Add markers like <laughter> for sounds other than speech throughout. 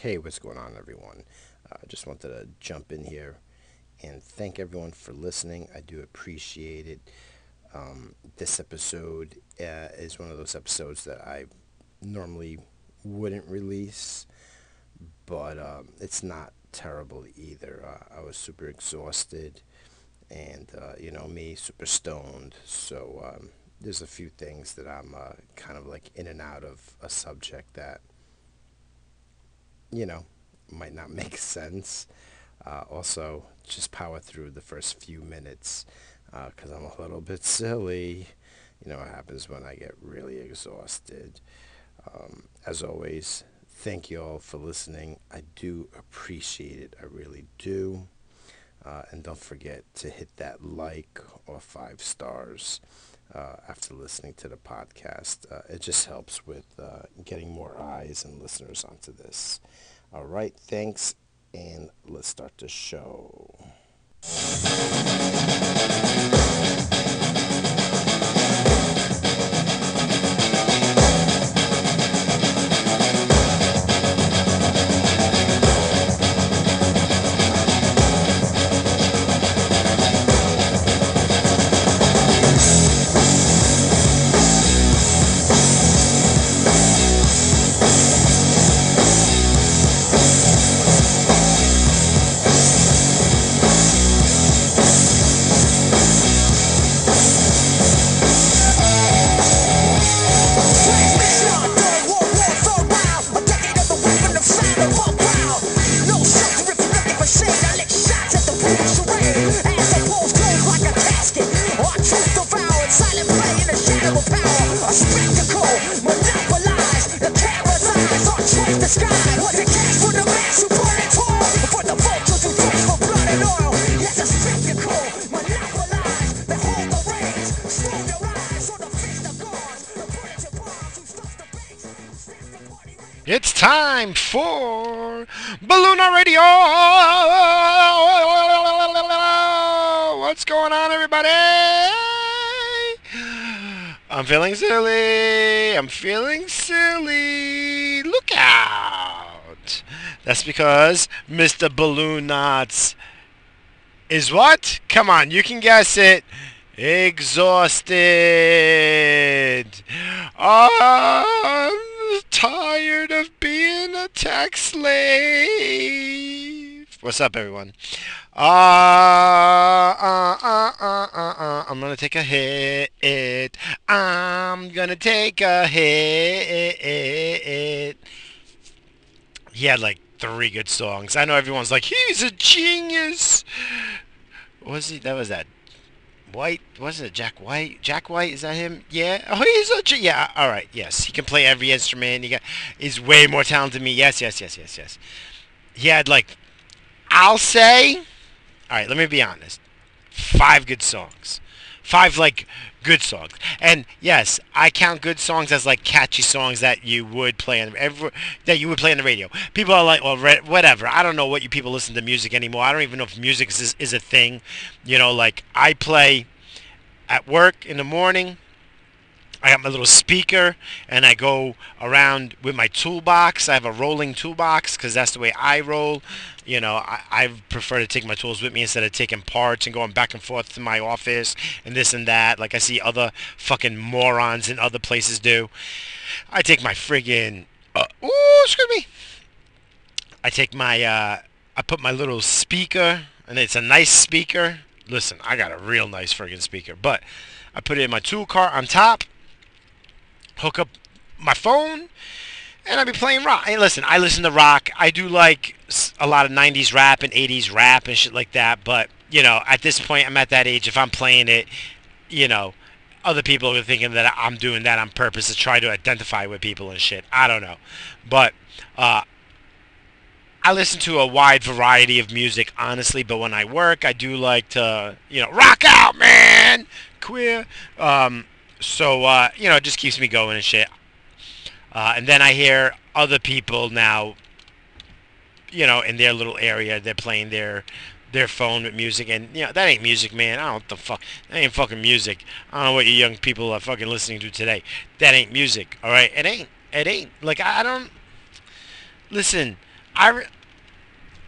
Hey, what's going on, everyone? I uh, just wanted to jump in here and thank everyone for listening. I do appreciate it. Um, this episode uh, is one of those episodes that I normally wouldn't release, but um, it's not terrible either. Uh, I was super exhausted and, uh, you know, me, super stoned. So um, there's a few things that I'm uh, kind of like in and out of a subject that, you know, might not <laughs> make sense. Uh, also, just power through the first few minutes because uh, I'm a little bit silly. You know what happens when I get really exhausted. Um, as always, thank you all for listening. I do appreciate it. I really do. Uh, and don't forget to hit that like or five stars uh, after listening to the podcast. Uh, it just helps with uh, getting more eyes and listeners onto this. All right, thanks, and let's start the show. Feeling silly. I'm feeling silly. Look out. That's because Mr. Balloon Knots is what? Come on, you can guess it. Exhausted. I'm tired of being a tax slave. What's up, everyone? Uh, uh, uh, uh, uh, uh, I'm gonna take a hit. I'm gonna take a hit. He had like three good songs. I know everyone's like, he's a genius. What was he? That was that White, was it Jack White? Jack White, is that him? Yeah. Oh, he's a yeah. All right. Yes, he can play every instrument. He got, he's way more talented than me. Yes, yes, yes, yes, yes. He had like, I'll say, all right. Let me be honest. Five good songs. Five like good songs. And yes, I count good songs as like catchy songs that you would play on every, that you would play on the radio. People are like, well, whatever. I don't know what you people listen to music anymore. I don't even know if music is is a thing. You know, like I play at work in the morning. I got my little speaker and I go around with my toolbox. I have a rolling toolbox because that's the way I roll. You know, I, I prefer to take my tools with me instead of taking parts and going back and forth to my office and this and that, like I see other fucking morons in other places do. I take my friggin' uh, ooh, excuse me. I take my uh, I put my little speaker, and it's a nice speaker. Listen, I got a real nice friggin' speaker, but I put it in my tool cart on top hook up my phone, and I'd be playing rock. Hey, listen, I listen to rock. I do like a lot of 90s rap and 80s rap and shit like that. But, you know, at this point, I'm at that age. If I'm playing it, you know, other people are thinking that I'm doing that on purpose to try to identify with people and shit. I don't know. But, uh, I listen to a wide variety of music, honestly, but when I work, I do like to, you know, rock out, man! Queer. Um, so uh, you know, it just keeps me going and shit. Uh, and then I hear other people now, you know, in their little area, they're playing their their phone with music, and you know that ain't music, man. I don't the fuck. That ain't fucking music. I don't know what you young people are fucking listening to today. That ain't music, all right? It ain't. It ain't. Like I, I don't. Listen, I, re-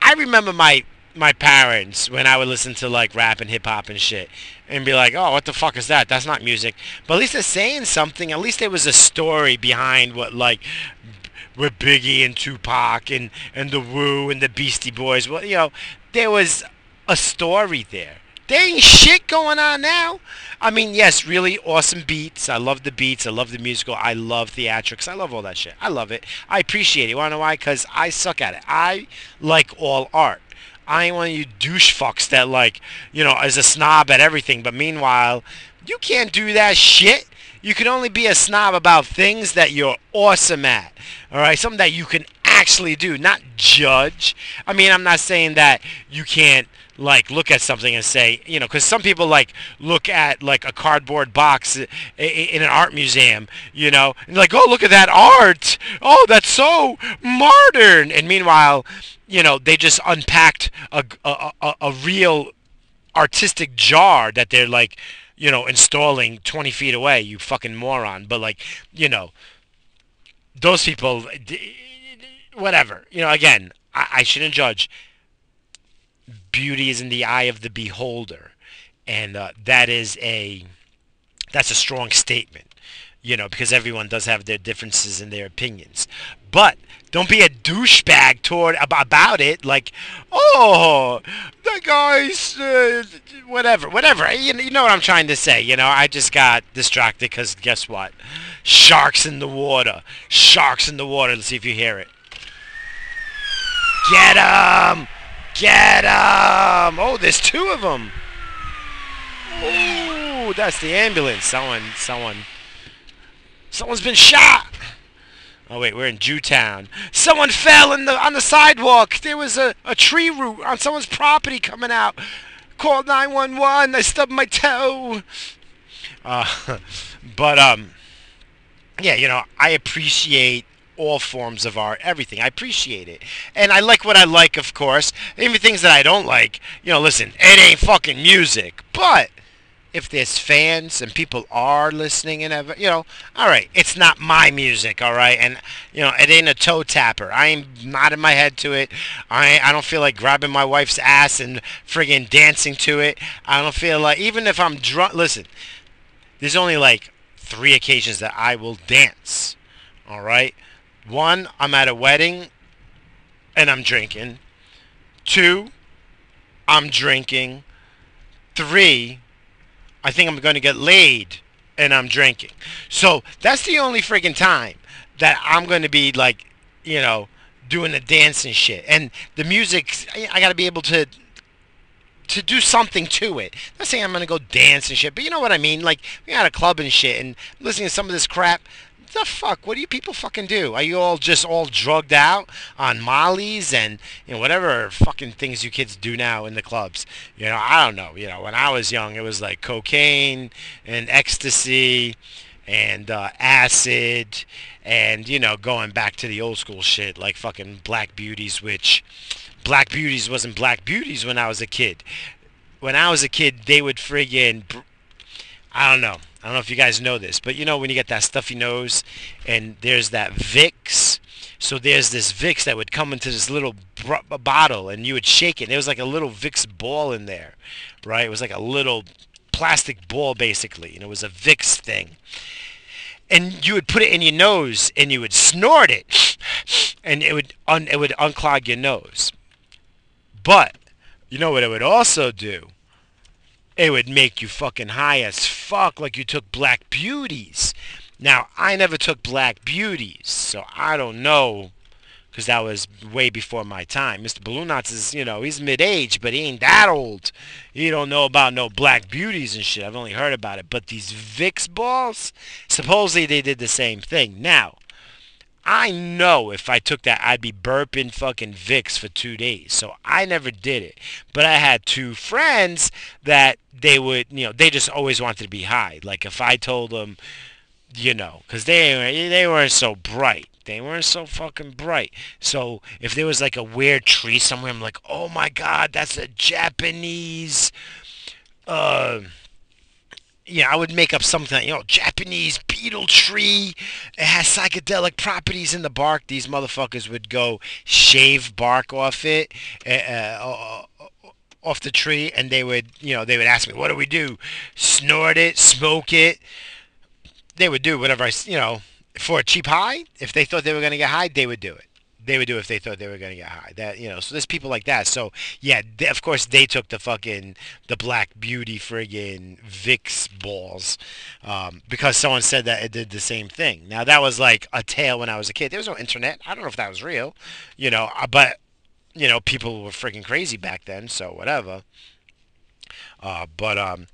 I remember my my parents when I would listen to like rap and hip hop and shit and be like, oh, what the fuck is that? That's not music. But at least they're saying something. At least there was a story behind what like with Biggie and Tupac and and the Wu and the Beastie Boys. Well, you know, there was a story there. There ain't shit going on now. I mean, yes, really awesome beats. I love the beats. I love the musical. I love theatrics. I love all that shit. I love it. I appreciate it. You wanna know why? Because I suck at it. I like all art. I ain't one of you douche fucks that like, you know, is a snob at everything. But meanwhile, you can't do that shit. You can only be a snob about things that you're awesome at. All right, something that you can actually do, not judge. I mean, I'm not saying that you can't like look at something and say, you know, because some people like look at like a cardboard box in an art museum, you know, and like, oh, look at that art. Oh, that's so modern. And meanwhile, you know, they just unpacked a, a, a, a real artistic jar that they're like, you know, installing 20 feet away, you fucking moron. But like, you know, those people, whatever. You know, again, I, I shouldn't judge. Beauty is in the eye of the beholder, and uh, that is a that's a strong statement. You know, because everyone does have their differences and their opinions. But don't be a douchebag toward about it. Like, oh, the guy's uh, whatever, whatever. You, you know what I'm trying to say. You know, I just got distracted because guess what? Sharks in the water. Sharks in the water. Let's see if you hear it. Get him! Get him! Oh, there's two of them. Ooh, that's the ambulance. Someone, someone, someone's been shot. Oh wait, we're in Jewtown. Someone fell in the on the sidewalk. There was a, a tree root on someone's property coming out. Called 911. I stubbed my toe. Uh, <laughs> but um, yeah, you know, I appreciate all forms of art, everything. I appreciate it. And I like what I like, of course. Even things that I don't like, you know, listen, it ain't fucking music. But if there's fans and people are listening and ever, you know, all right, it's not my music, all right, and you know, it ain't a toe tapper. I ain't nodding my head to it. I I don't feel like grabbing my wife's ass and friggin' dancing to it. I don't feel like even if I'm drunk. Listen, there's only like three occasions that I will dance. All right. One, I'm at a wedding and I'm drinking. Two, I'm drinking. Three, I think I'm going to get laid and I'm drinking. So that's the only freaking time that I'm going to be like, you know, doing the dance and shit. And the music, I got to be able to to do something to it. Not saying I'm gonna go dance and shit, but you know what I mean. Like we had a club and shit, and listening to some of this crap the fuck? What do you people fucking do? Are you all just all drugged out on mollies and you know whatever fucking things you kids do now in the clubs? You know, I don't know. You know, when I was young, it was like cocaine and ecstasy and uh, acid and you know going back to the old school shit like fucking black beauties, which black beauties wasn't black beauties when I was a kid. When I was a kid, they would friggin' I don't know. I don't know if you guys know this, but you know when you get that stuffy nose and there's that Vicks. So there's this Vicks that would come into this little br- bottle and you would shake it. There was like a little Vicks ball in there, right? It was like a little plastic ball basically, and it was a Vicks thing. And you would put it in your nose and you would snort it, <sniffs> and it would un- it would unclog your nose. But you know what it would also do? It would make you fucking high as fuck like you took black beauties. Now, I never took black beauties, so I don't know because that was way before my time. Mr. Balloon Knots is, you know, he's mid-age, but he ain't that old. He don't know about no black beauties and shit. I've only heard about it. But these Vicks balls, supposedly they did the same thing. Now, I know if I took that, I'd be burping fucking Vicks for two days. So I never did it. But I had two friends that they would, you know, they just always wanted to be high. Like if I told them, you know, because they they weren't so bright. They weren't so fucking bright. So if there was like a weird tree somewhere, I'm like, oh my god, that's a Japanese, uh, you know, I would make up something, you know, Japanese beetle tree. It has psychedelic properties in the bark. These motherfuckers would go shave bark off it, uh, off the tree, and they would, you know, they would ask me, "What do we do? Snort it, smoke it?" They would do whatever I, you know, for a cheap high. If they thought they were gonna get high, they would do it. They would do if they thought they were gonna get high. That you know, so there's people like that. So yeah, they, of course they took the fucking the Black Beauty friggin' Vicks balls um, because someone said that it did the same thing. Now that was like a tale when I was a kid. There was no internet. I don't know if that was real, you know. uh, But you know, people were freaking crazy back then. So whatever. Uh, but um,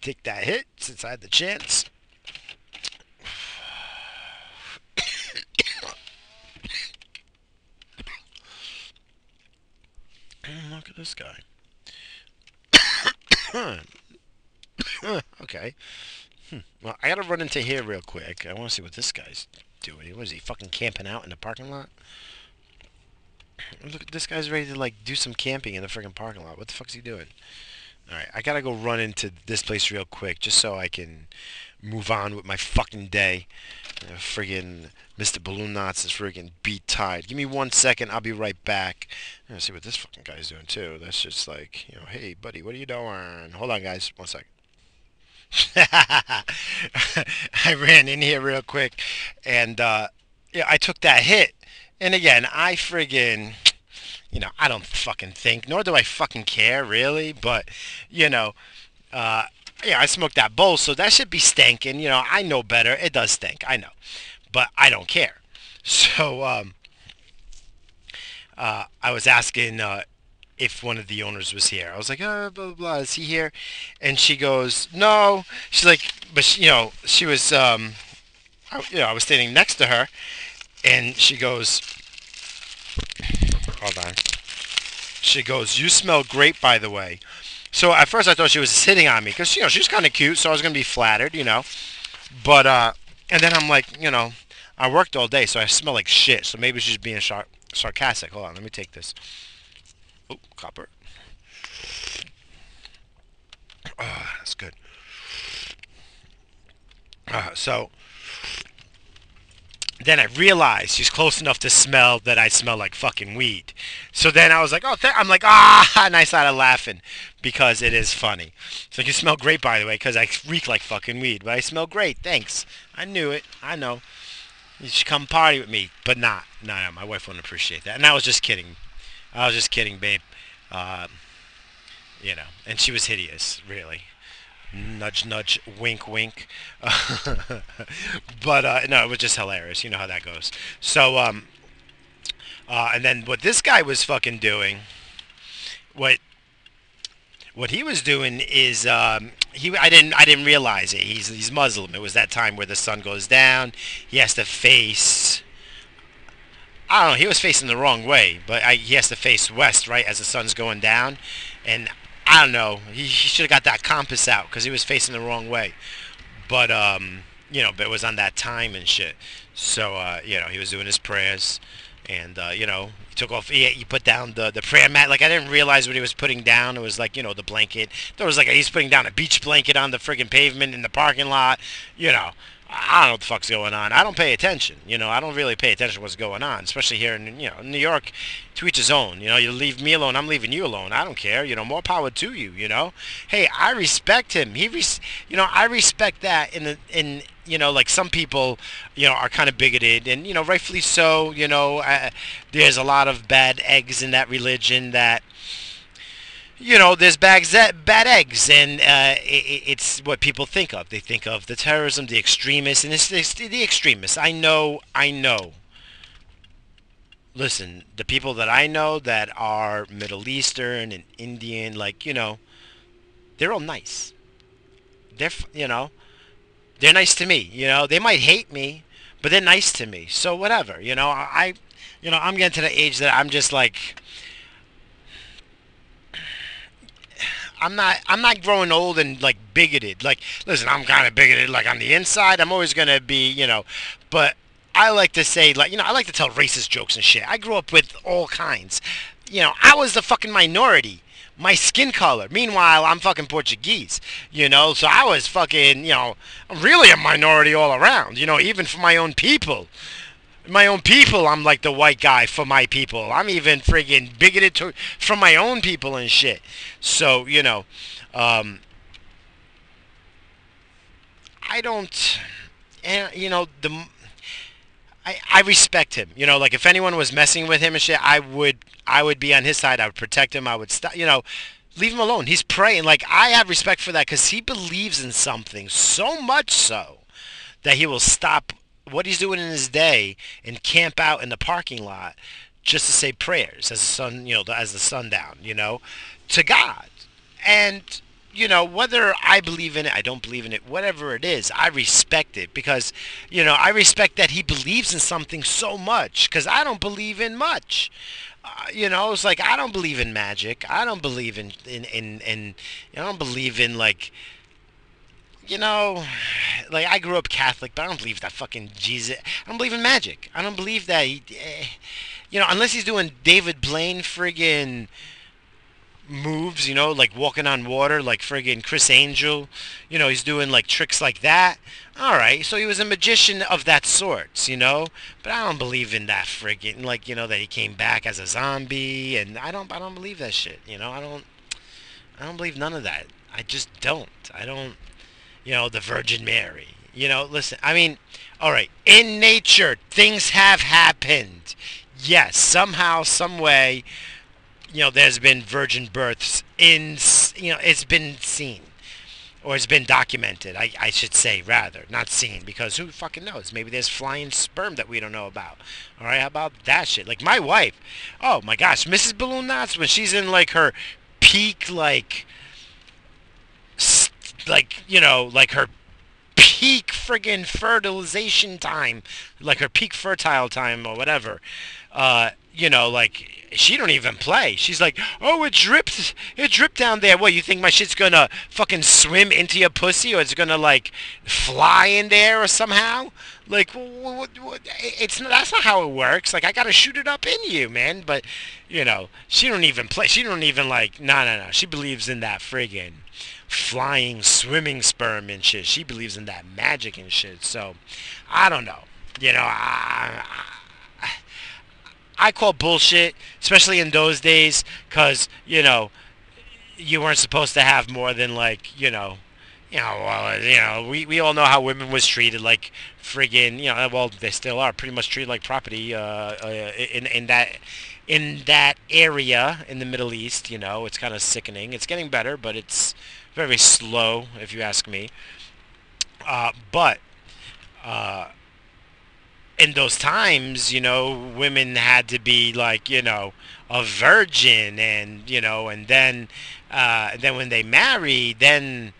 take that hit since I had the chance. Look at this guy. okay. Hmm. Well, I gotta run into here real quick. I want to see what this guy's doing. Was he fucking camping out in the parking lot? Look, this guy's ready to like do some camping in the freaking parking lot. What the fuck's he doing? All right, I gotta go run into this place real quick just so I can move on with my fucking day. Friggin' Mr. Balloon Knots is friggin' beat tied. Give me one second, I'll be right back. I'm see what this fucking guy's doing too. That's just like, you know, hey buddy, what are you doing? Hold on, guys, one second. <laughs> I ran in here real quick, and uh, yeah, I took that hit. And again, I friggin', you know, I don't fucking think, nor do I fucking care really, but you know, uh, yeah, I smoked that bowl, so that should be stinking. You know, I know better. It does stink, I know, but I don't care. <laughs> So um, uh, I was asking uh, if one of the owners was here. I was like, oh, blah blah blah. Is he here? And she goes, no. She's like, but she, you know, she was, um, I, you know, I was standing next to her, and she goes, hold on. She goes, you smell great, by the way. So at first I thought she was sitting on me because you know she's kind of cute, so I was gonna be flattered, you know. But uh, and then I'm like, you know, I worked all day, so I smell like shit. So maybe she's being sar- sarcastic. Hold on, let me take this. Oh, copper. Ah, that's good. Uh, so then I realized she's close enough to smell that I smell like fucking weed. So then I was like, oh, th-. I'm like, ah, <laughs> and I started laughing because it is funny. So you smell great, by the way, because I reek like fucking weed, but I smell great. Thanks. I knew it. I know. You should come party with me, but not. No, no, my wife wouldn't appreciate that. And I was just kidding. I was just kidding, babe. Uh, you know, and she was hideous, really. Nudge, nudge, wink, wink. <laughs> but uh, no, it was just hilarious. You know how that goes. So, um, uh, and then what this guy was fucking doing, what what he was doing is um, he I didn't I didn't realize it. He's he's Muslim. It was that time where the sun goes down. He has to face. I don't know. He was facing the wrong way, but I, he has to face west, right, as the sun's going down. And I don't know. He, he should have got that compass out because he was facing the wrong way. But um, you know, but it was on that time and shit. So uh, you know, he was doing his prayers, and uh, you know, he took off. He, he put down the the prayer mat. Like I didn't realize what he was putting down. It was like you know the blanket. There was like a, he's putting down a beach blanket on the friggin' pavement in the parking lot. You know. I don't know what the fuck's going on. I don't pay attention. You know, I don't really pay attention to what's going on, especially here in you know New York. To each his own. You know, you leave me alone, I'm leaving you alone. I don't care. You know, more power to you. You know, hey, I respect him. He, res- you know, I respect that. In the in you know, like some people, you know, are kind of bigoted, and you know, rightfully so. You know, uh, there's a lot of bad eggs in that religion that you know, there's bags that bad eggs, and uh, it, it's what people think of. They think of the terrorism, the extremists, and it's, it's the extremists. I know, I know. Listen, the people that I know that are Middle Eastern and Indian, like you know, they're all nice. They're, you know, they're nice to me. You know, they might hate me, but they're nice to me. So whatever. You know, I, you know, I'm getting to the age that I'm just like I'm not I'm not growing old and like bigoted. Like listen, I'm kind of bigoted like on the inside. I'm always going to be, you know, but I like to say like, you know, I like to tell racist jokes and shit. I grew up with all kinds. You know, I was the fucking minority. my skin color. Meanwhile, I'm fucking Portuguese, you know, so I was fucking, you know, really a minority all around, you know, even for my own people. My own people, I'm like the white guy for my people. I'm even friggin' bigoted to, from my own people and shit. So, you know, um, I don't, and you know, the I, I respect him. You know, like if anyone was messing with him and shit, I would I would be on his side. I would protect him. I would stop. You know, leave him alone. He's praying. Like I have respect for that because he believes in something so much so that he will stop what he's doing in his day and camp out in the parking lot just to say prayers as the sun, you know, as the sundown, you know, to God. And you know, whether I believe in it, I don't believe in it, whatever it is, I respect it because, you know, I respect that he believes in something so much because I don't believe in much. Uh, you know, it's like I don't believe in magic. I don't believe in in in, in I don't believe in like you know, like I grew up Catholic, but I don't believe that fucking Jesus. I don't believe in magic. I don't believe that he, eh, you know, unless he's doing David Blaine friggin' moves, you know, like walking on water, like friggin' Criss Angel. You know, he's doing like tricks like that. All right, so he was a magician of that sorts, you know. But I don't believe in that friggin' like you know that he came back as a zombie, and I don't, I don't believe that shit. You know, I don't, I don't believe none of that. I just don't. I don't. You know, the Virgin Mary. You know, listen. I mean, all right. In nature, things have happened. Yes, somehow, some way you know, there's been virgin births in, you know, it's been seen. Or it's been documented, I, I should say, rather. Not seen, because who fucking knows? Maybe there's flying sperm that we don't know about. Alright, how about that shit? Like, my wife, oh my gosh, Mrs. Balloon Knots, when she's in, like, her peak, like, like, you know, like her peak friggin' fertilization time, like her peak fertile time or whatever, uh, you know, like she don't even play. She's like, oh, it dripped, it dripped down there. What, you think my shit's gonna fucking swim into your pussy, or it's gonna like fly in there or somehow? Like, what, what, it's that's not how it works. Like, I gotta shoot it up in you, man. But, you know, she don't even play. She don't even like. No, no, no. She believes in that friggin' flying, swimming sperm and shit. She believes in that magic and shit. So, I don't know. You know, I, I I call bullshit, especially in those days, because you know you weren't supposed to have more than like you know, you know, well, you know, we, we all know how women was treated, like friggin', you know, well, they still are pretty much treated like property uh, uh, in in that in that area in the Middle East. You know, it's kind of sickening. It's getting better, but it's very slow, if you ask me. Uh, but uh, in those times, you know, women had to be like, you know, a virgin, and you know, and then, uh, then when they marry, then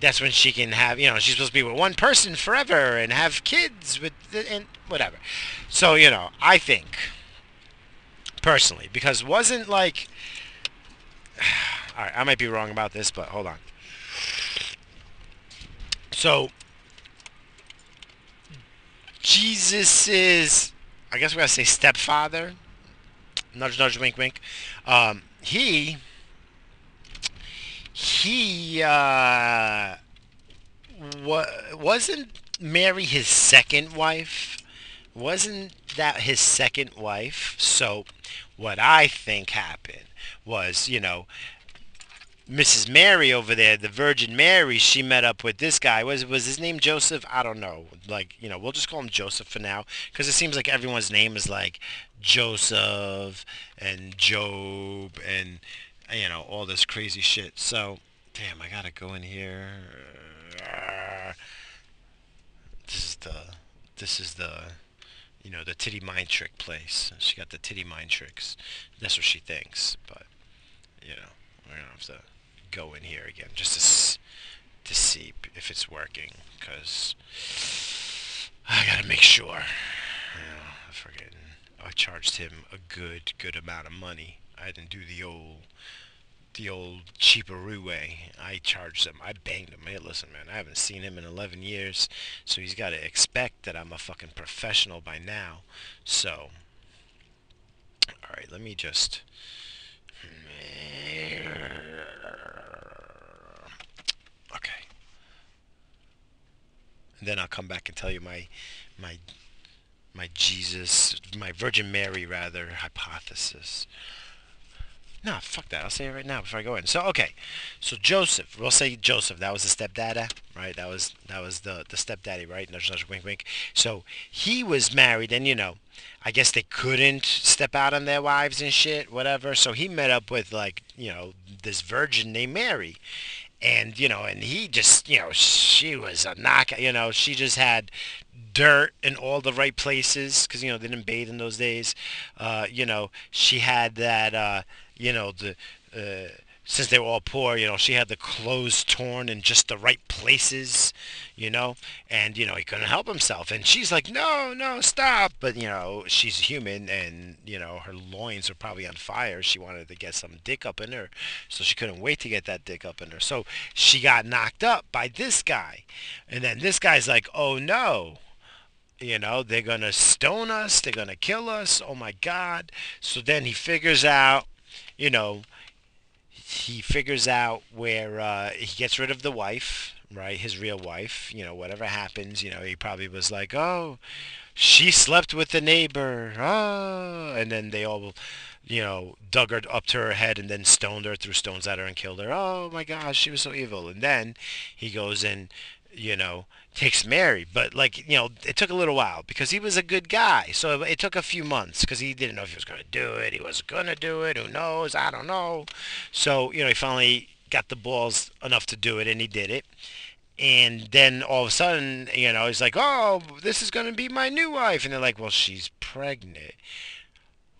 that's when she can have, you know, she's supposed to be with one person forever and have kids with, and whatever. So you know, I think personally, because wasn't like, all right, I might be wrong about this, but hold on. So Jesus is, I guess we gotta say stepfather. Nudge, nudge, wink, wink. Um, he, he, uh, wa- wasn't Mary his second wife? Wasn't that his second wife? So, what I think happened was, you know, Mrs. Mary over there, the Virgin Mary, she met up with this guy. Was was his name Joseph? I don't know. Like you know, we'll just call him Joseph for now, because it seems like everyone's name is like Joseph and Job and you know all this crazy shit. So, damn, I gotta go in here. This is the this is the you know the titty mind trick place. She got the titty mind tricks. That's what she thinks, but you know we're gonna have to go in here again just to, to see if it's working because I gotta make sure. I forget. I charged him a good, good amount of money. I didn't do the old, the old cheaperoo way. I charged him. I banged him. Hey, listen, man, I haven't seen him in 11 years, so he's got to expect that I'm a fucking professional by now. So, all right, let me just. Then I'll come back and tell you my my my Jesus, my Virgin Mary rather hypothesis. No, fuck that. I'll say it right now before I go in. So okay, so Joseph. We'll say Joseph. That was the stepdaddy, right? That was that was the the stepdaddy, right? Nudge, nudge, wink, wink. So he was married, and you know, I guess they couldn't step out on their wives and shit, whatever. So he met up with like you know this virgin named Mary, and you know, and he just you know she was a knock. You know, she just had dirt in all the right places because you know they didn't bathe in those days. Uh, you know, she had that. Uh, you know the uh, since they were all poor, you know, she had the clothes torn in just the right places, you know, and you know he couldn't help himself, and she's like, no, no, stop, but you know she's human, and you know her loins are probably on fire. She wanted to get some dick up in her, so she couldn't wait to get that dick up in her. So she got knocked up by this guy, and then this guy's like, oh no, you know they're gonna stone us. They're gonna kill us. Oh my god. So then he figures out you know, he figures out where uh, he gets rid of the wife, right? His real wife. You know, whatever happens, you know, he probably was like, oh, she slept with the neighbor. Oh, and then they all, you know, dug her up to her head and then stoned her, threw stones at her and killed her. Oh my gosh, she was so evil. And then he goes and, you know, takes Mary. But like you know, it took a little while because he was a good guy. So it took a few months because he didn't know if he was going to do it. He wasn't going to do it. Who knows? I don't know. So you know, he finally got the balls enough to do it, and he did it. And then all of a sudden, you know, he's like, "Oh, this is going to be my new wife," and they're like, "Well, she's pregnant."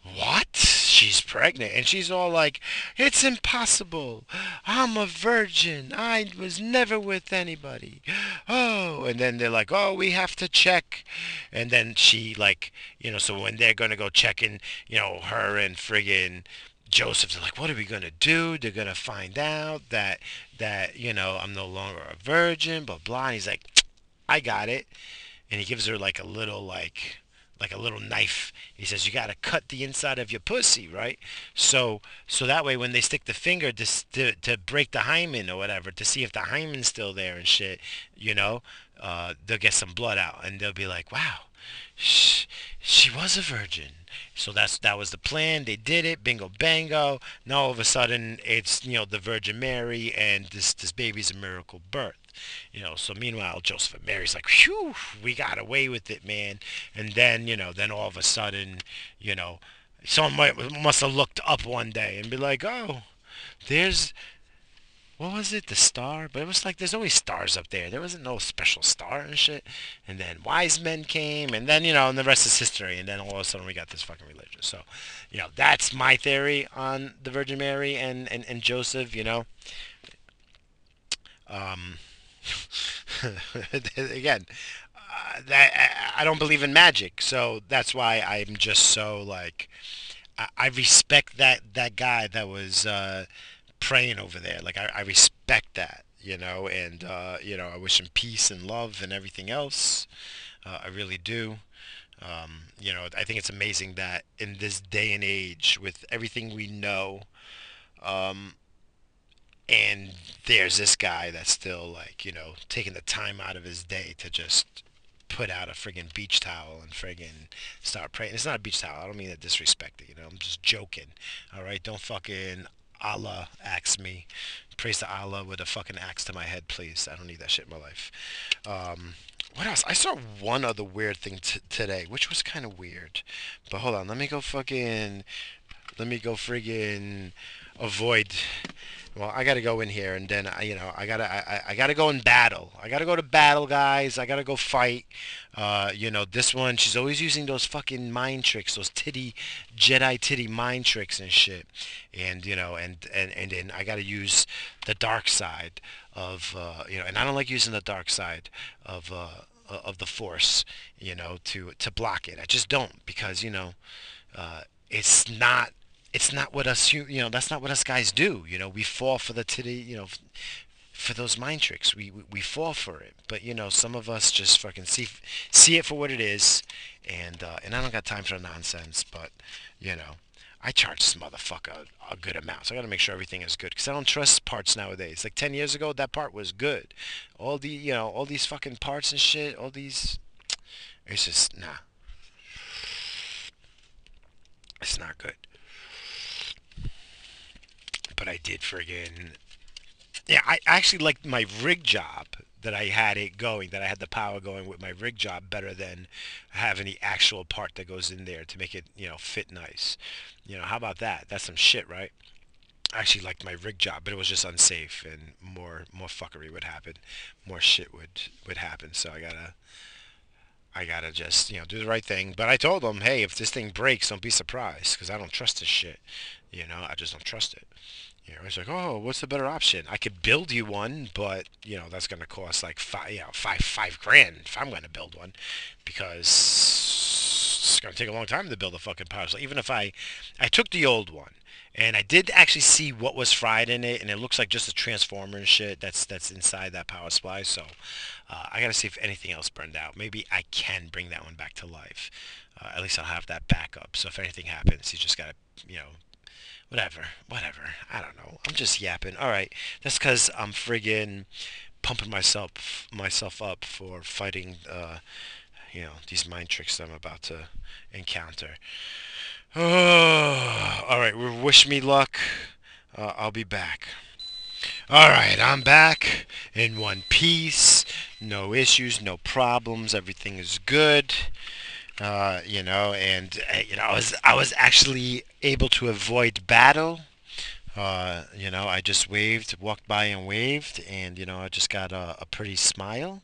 What? She's pregnant. And she's all like, It's impossible. I'm a virgin. I was never with anybody. Oh, and then they're like, Oh, we have to check. And then she, like, you know, so when they're to go checking, you know, her and friggin' Joseph's like, what are we gonna do? They're gonna find out that that you know I'm no longer a virgin, blah blah. And he's like, I got it, and he gives her like a little like like a little knife. He says you got to cut the inside of your pussy, right? So so that way when they stick the finger to, to to break the hymen or whatever to see if the hymen's still there and shit, you know, uh, they'll get some blood out and they'll be like, wow, she, she was a virgin. So that's that was the plan. They did it. Bingo, bango. Now all of a sudden it's you know the Virgin Mary and this this baby's a miracle birth. You know, so meanwhile, Joseph and Mary's like, whew, we got away with it, man. And then, you know, then all of a sudden, you know, someone might, must have looked up one day and be like, oh, there's, what was it, the star? But it was like, there's always stars up there. There wasn't no special star and shit. And then wise men came, and then, you know, and the rest is history. And then all of a sudden we got this fucking religion. So, you know, that's my theory on the Virgin Mary and, and, and Joseph, you know. Um, <laughs> again, uh, that I don't believe in magic, so that's why I'm just so like I, I respect that that guy that was uh, praying over there. Like I, I respect that, you know, and uh, you know I wish him peace and love and everything else. Uh, I really do. Um, you know, I think it's amazing that in this day and age, with everything we know, um, and there's this guy that's still like you know taking the time out of his day to just put out a friggin' beach towel and friggin' start praying. It's not a beach towel. I don't mean to disrespect it. You know, I'm just joking. All right, don't fucking Allah axe me. Praise to Allah with a fucking axe to my head, please. I don't need that shit in my life. Um, what else? I saw one other weird thing t- today, which was kind of weird. But hold on, let me go fucking. Let me go friggin' avoid well, I got to go in here, and then I, you know, I gotta, I, I gotta go in battle. I gotta go to battle, guys. I gotta go fight. Uh, you know, this one, she's always using those fucking mind tricks, those titty, Jedi titty mind tricks and shit. And you know, and and and then I gotta use the dark side of, uh, you know, and I don't like using the dark side of, uh, of the Force, you know, to to block it. I just don't because you know, uh, it's not it's not what us you know that's not what us guys do you know we fall for the titty you know for those mind tricks we, we we fall for it but you know some of us just fucking see see it for what it is and uh, and I don't got time for nonsense but you know I charge this motherfucker a, a good amount. So I got to make sure everything is good because I don't trust parts nowadays. Like 10 years ago, that part was good. All the, you know, all these fucking parts and shit, all these, it's just, nah. It's not good. But I did friggin', yeah, I actually liked my rig job that I had it going, that I had the power going with my rig job better than having the actual part that goes in there to make it, you know, fit nice. You know, how about that? That's some shit, right? I actually liked my rig job, but it was just unsafe and more more fuckery would happen, more shit would would happen. So I gotta I gotta just you know do the right thing. But I told them, hey, if this thing breaks, don't be surprised because I don't trust this shit. You know, I just don't trust it. You know, it's like, oh, what's the better option? I could build you one, but you know that's going to cost like five, you know, five, five grand if I'm going to build one, because it's going to take a long time to build a fucking power supply. Even if I, I took the old one, and I did actually see what was fried in it, and it looks like just a transformer and shit that's that's inside that power supply. So uh, I got to see if anything else burned out. Maybe I can bring that one back to life. Uh, at least I'll have that backup. So if anything happens, you just got to, you know, whatever, whatever. I don't know. I'm just yapping. All right, that's because I'm friggin' pumping myself myself up for fighting, uh, you know, these mind tricks that I'm about to encounter. <sighs> All right. Wish me luck. Uh, I'll be back. All right, I'm back in one piece. No issues, no problems. Everything is good. Uh, you know, and uh, you know, I was I was actually able to avoid battle. Uh, you know, I just waved, walked by and waved, and you know, I just got a, a pretty smile.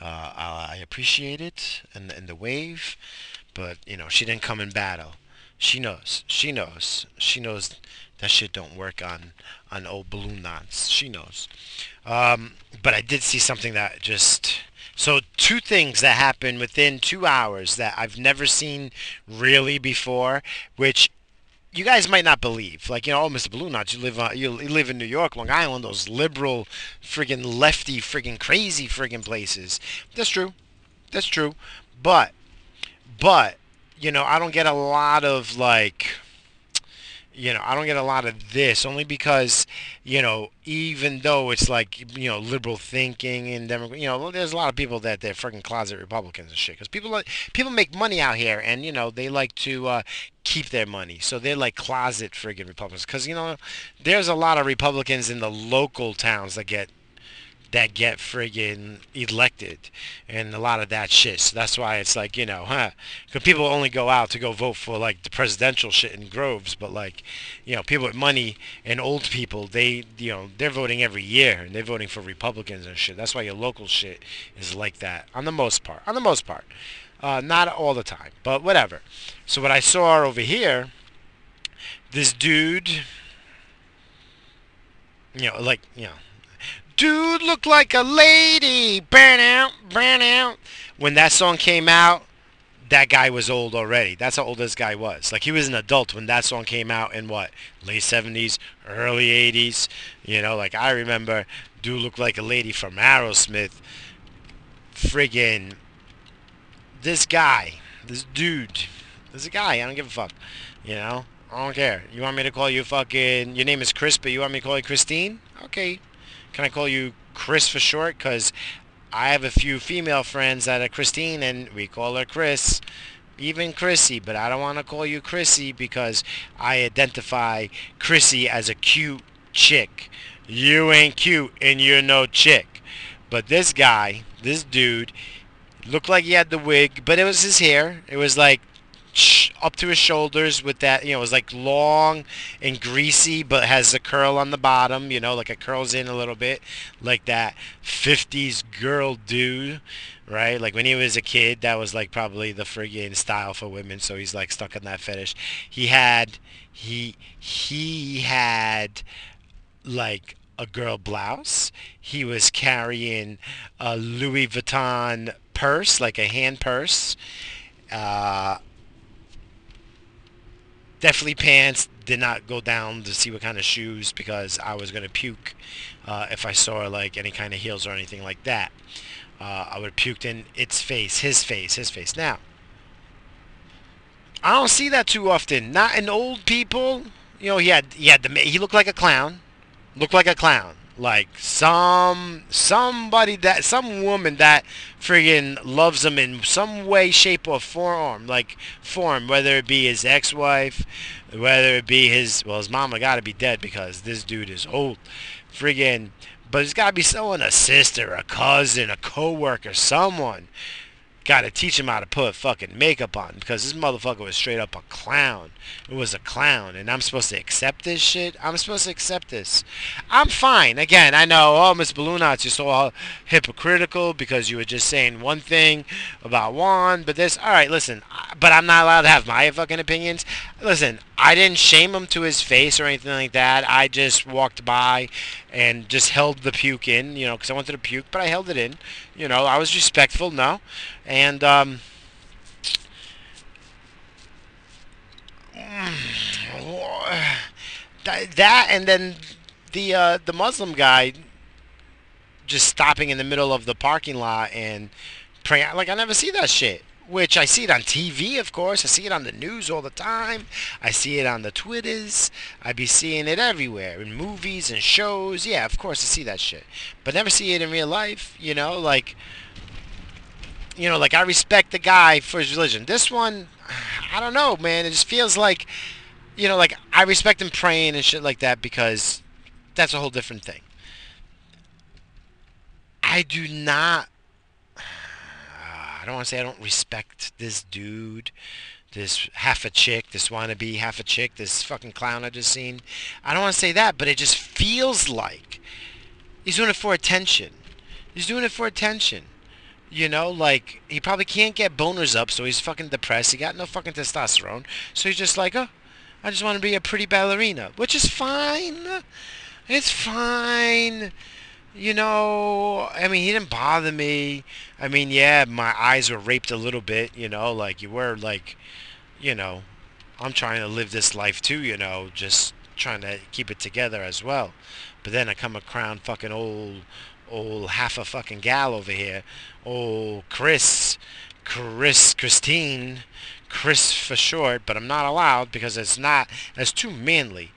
Uh, I appreciate it and in the wave, but you know, she didn't come in battle. She knows. She knows. She knows that shit don't work on on old balloon knots. She knows. Um, but I did see something that just so two things that happened within two hours that I've never seen really before, which you guys might not believe. Like you know, oh, Mr. Blue Knots, you live uh, you live in New York, Long Island, those liberal, friggin' lefty, friggin' crazy, friggin' places. That's true. That's true. But, but you know, I don't get a lot of like you know, I don't get a lot of this only because, you know, even though it's like, you know, liberal thinking and Democrat, you know, there's a lot of people that they're freaking closet Republicans and shit. Because people like people make money out here, and you know, they like to uh, keep their money, so they're like closet friggin' Republicans. Because you know, there's a lot of Republicans in the local towns that get that get friggin' elected and a lot of that shit. So that's why it's like, you know, huh? Because people only go out to go vote for like the presidential shit in groves, but like, you know, people with money and old people, they, you know, they're voting every year and they're voting for Republicans and shit. That's why your local shit is like that on the most part. On the most part. Uh, not all the time, but whatever. So what I saw over here, this dude, you know, like, you know, dude look like a lady. Burn out, burn out. When that song came out, that guy was old already. That's how old this guy was. Like he was an adult when that song came out in what late seventies, early eighties. You know, like I remember, dude look like a lady from Aerosmith. Friggin' this guy, this dude, this guy. I don't give a fuck. You know, I don't care. You want me to call you fucking? Your name is Chris, but you want me to call you Christine? Okay, can I call you Chris for short? Because I have a few female friends that are Christine, and we call her Chris. Even Chrissy, but I don't want to call you Chrissy because I identify Chrissy as a cute chick. You ain't cute and you're no chick. But this guy, this dude, looked like he had the wig, but it was his hair. It was like up to his shoulders with that, you know, it was like long and greasy, but has a curl on the bottom, you know, like it curls in a little bit, like that 50s girl dude, right? Like when he was a kid, that was like probably the friggin' style for women, so he's like stuck in that fetish. He had, he, he had like a girl blouse. He was carrying a Louis Vuitton purse, like a hand purse. Uh, definitely pants. Did not go down to see what kind of shoes because I was gonna puke uh, if I saw like any kind of heels or anything like that. Uh, I would have puked in its face, his face, his face. Now, I don't see that too often. Not in old people. You know, he had he had the he looked like a clown. Looked like a clown. Like some somebody that some woman that friggin' loves him in some way, shape, or form. Like form, whether it be his ex-wife, whether it be his well, his mama got to be dead because this dude is old. Friggin' but it's got to be someone, a sister, a cousin, a coworker, someone got to teach him how to put fucking makeup on because this motherfucker was straight up a clown. It was a clown, and I'm supposed to accept this shit. I'm supposed to accept this. I'm fine. Again, I know, oh, Miss Balloon Knots, you're so hypocritical because you were just saying one thing about one, but this. All right, listen, but I'm not allowed to have my fucking opinions. Listen, I didn't shame him to his face or anything like that. I just walked by and just held the puke in, you know, because I wanted to puke, but I held it in. You know, I was respectful, no, and um, <sighs> that, and then the uh, the Muslim guy just stopping in the middle of the parking lot and praying. Like I never see that shit which I see it on TV, of course. I see it on the news all the time. I see it on the Twitters. I be seeing it everywhere in movies and shows. Yeah, of course I see that shit, but never see it in real life. You know, like, you know, like I respect the guy for his religion. This one, I don't know, man. It just feels like, you know, like I respect him praying and shit like that because that's a whole different thing. I do not don't want to say I don't respect this dude, this half a chick, this wannabe half a chick, this fucking clown I just seen. I don't want to say that, but it just feels like he's doing it for attention. He's doing it for attention. You know, like he probably can't get boners up, so he's fucking depressed. He got no fucking testosterone, so he's just like, oh, I just want to be a pretty ballerina, which is fine. It's fine you know, I mean, he didn't bother me. I mean, yeah, my eyes were raped a little bit, you know, like you were like, you know, I'm trying to live this life too, you know, just trying to keep it together as well. But then I come a crown fucking old, old half a fucking gal over here, old Chris, Chris, Christine, Chris for short, but I'm not allowed because it's not, it's too manly.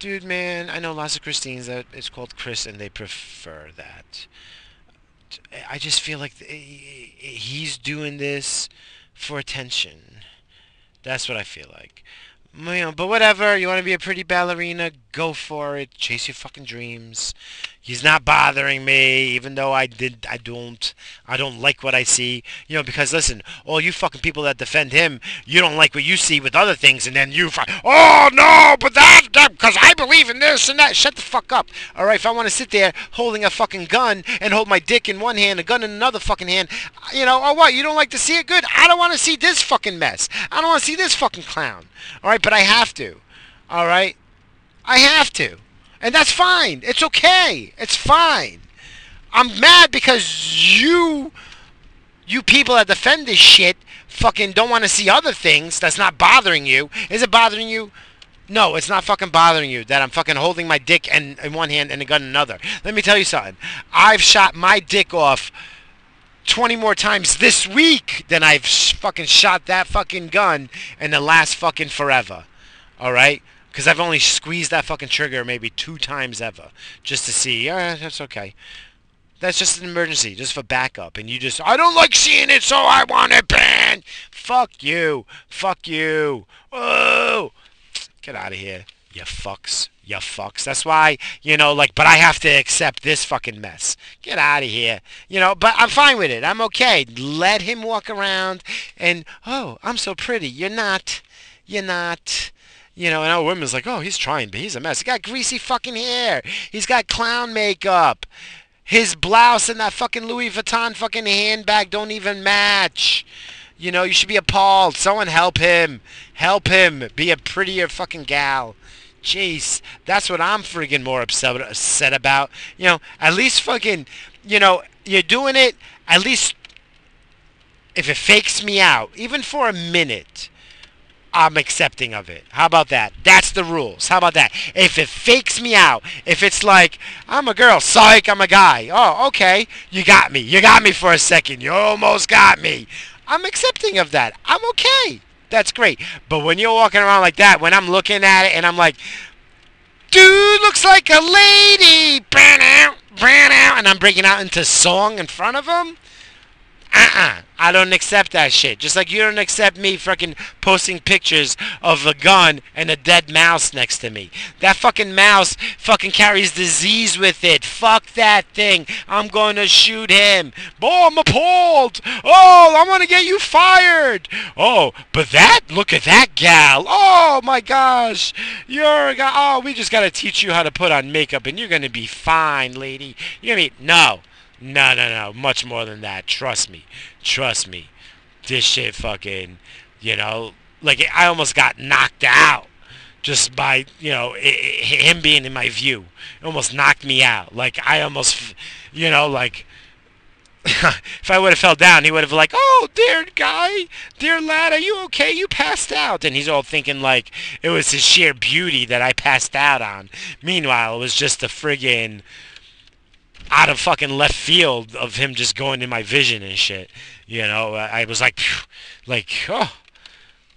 Dude, man, I know lots of Christines that uh, it's called Chris and they prefer that. I just feel like he's doing this for attention. That's what I feel like. You know, but whatever. You want to be a pretty ballerina? Go for it. Chase your fucking dreams. He's not bothering me, even though I did. I don't. I don't like what I see. You know, because listen, all you fucking people that defend him, you don't like what you see with other things, and then you, oh no, but that, because I believe in this and that. Shut the fuck up. All right. If I want to sit there holding a fucking gun and hold my dick in one hand, a gun in another fucking hand, you know, or what? You don't like to see it? Good. I don't want to see this fucking mess. I don't want to see this fucking clown. All right, but I have to. All right. I have to. And that's fine. It's okay. It's fine. I'm mad because you you people that defend this shit fucking don't want to see other things that's not bothering you. Is it bothering you? No, it's not fucking bothering you that I'm fucking holding my dick and in one hand and a gun in another. Let me tell you something. I've shot my dick off 20 more times this week than I've fucking shot that fucking gun in the last fucking forever. All right? Because I've only squeezed that fucking trigger maybe two times ever. Just to see. Yeah, that's okay. That's just an emergency, just for backup. And you just, I don't like seeing it, so I want it banned. Fuck you. Fuck you. Oh, get out of here, you fucks. You fucks. That's why, you know, like, but I have to accept this fucking mess. Get out of here. You know, but I'm fine with it. I'm okay. Let him walk around and, oh, I'm so pretty. You're not. You're not. You know, and our women's like, oh, he's trying, but he's a mess. He got greasy fucking hair. He's got clown makeup. His blouse and that fucking Louis Vuitton fucking handbag don't even match. You know, you should be appalled. Someone help him. Help him. Be a prettier fucking gal. Jeez, that's what I'm friggin' more upset about. You know, at least fucking, you know, you're doing it, at least if it fakes me out, even for a minute, I'm accepting of it. How about that? That's the rules. How about that? If it fakes me out, if it's like, I'm a girl, psych, I'm a guy. Oh, okay. You got me. You got me for a second. You almost got me. I'm accepting of that. I'm okay. That's great. But when you're walking around like that, when I'm looking at it and I'm like, dude looks like a lady, burn out, burn out, and I'm breaking out into song in front of him. Uh-uh. I don't accept that shit. Just like you don't accept me fucking posting pictures of a gun and a dead mouse next to me. That fucking mouse fucking carries disease with it. Fuck that thing. I'm going to shoot him. Oh, I'm appalled. Oh, I'm going to get you fired. Oh, but that, look at that gal. Oh my gosh. You're a guy. Oh, we just got to teach you how to put on makeup and you're going to be fine, lady. You're going to be, no. No, no, no. Much more than that. Trust me. Trust me. This shit fucking, you know, like I almost got knocked out just by, you know, him being in my view. It almost knocked me out. Like I almost, you know, like <laughs> if I would have fell down, he would have like, "Oh, dear guy, dear lad, are you okay? You passed out." And he's all thinking like it was his sheer beauty that I passed out on. Meanwhile, it was just a friggin' out of fucking left field of him just going in my vision and shit. You know, I was like, like, oh,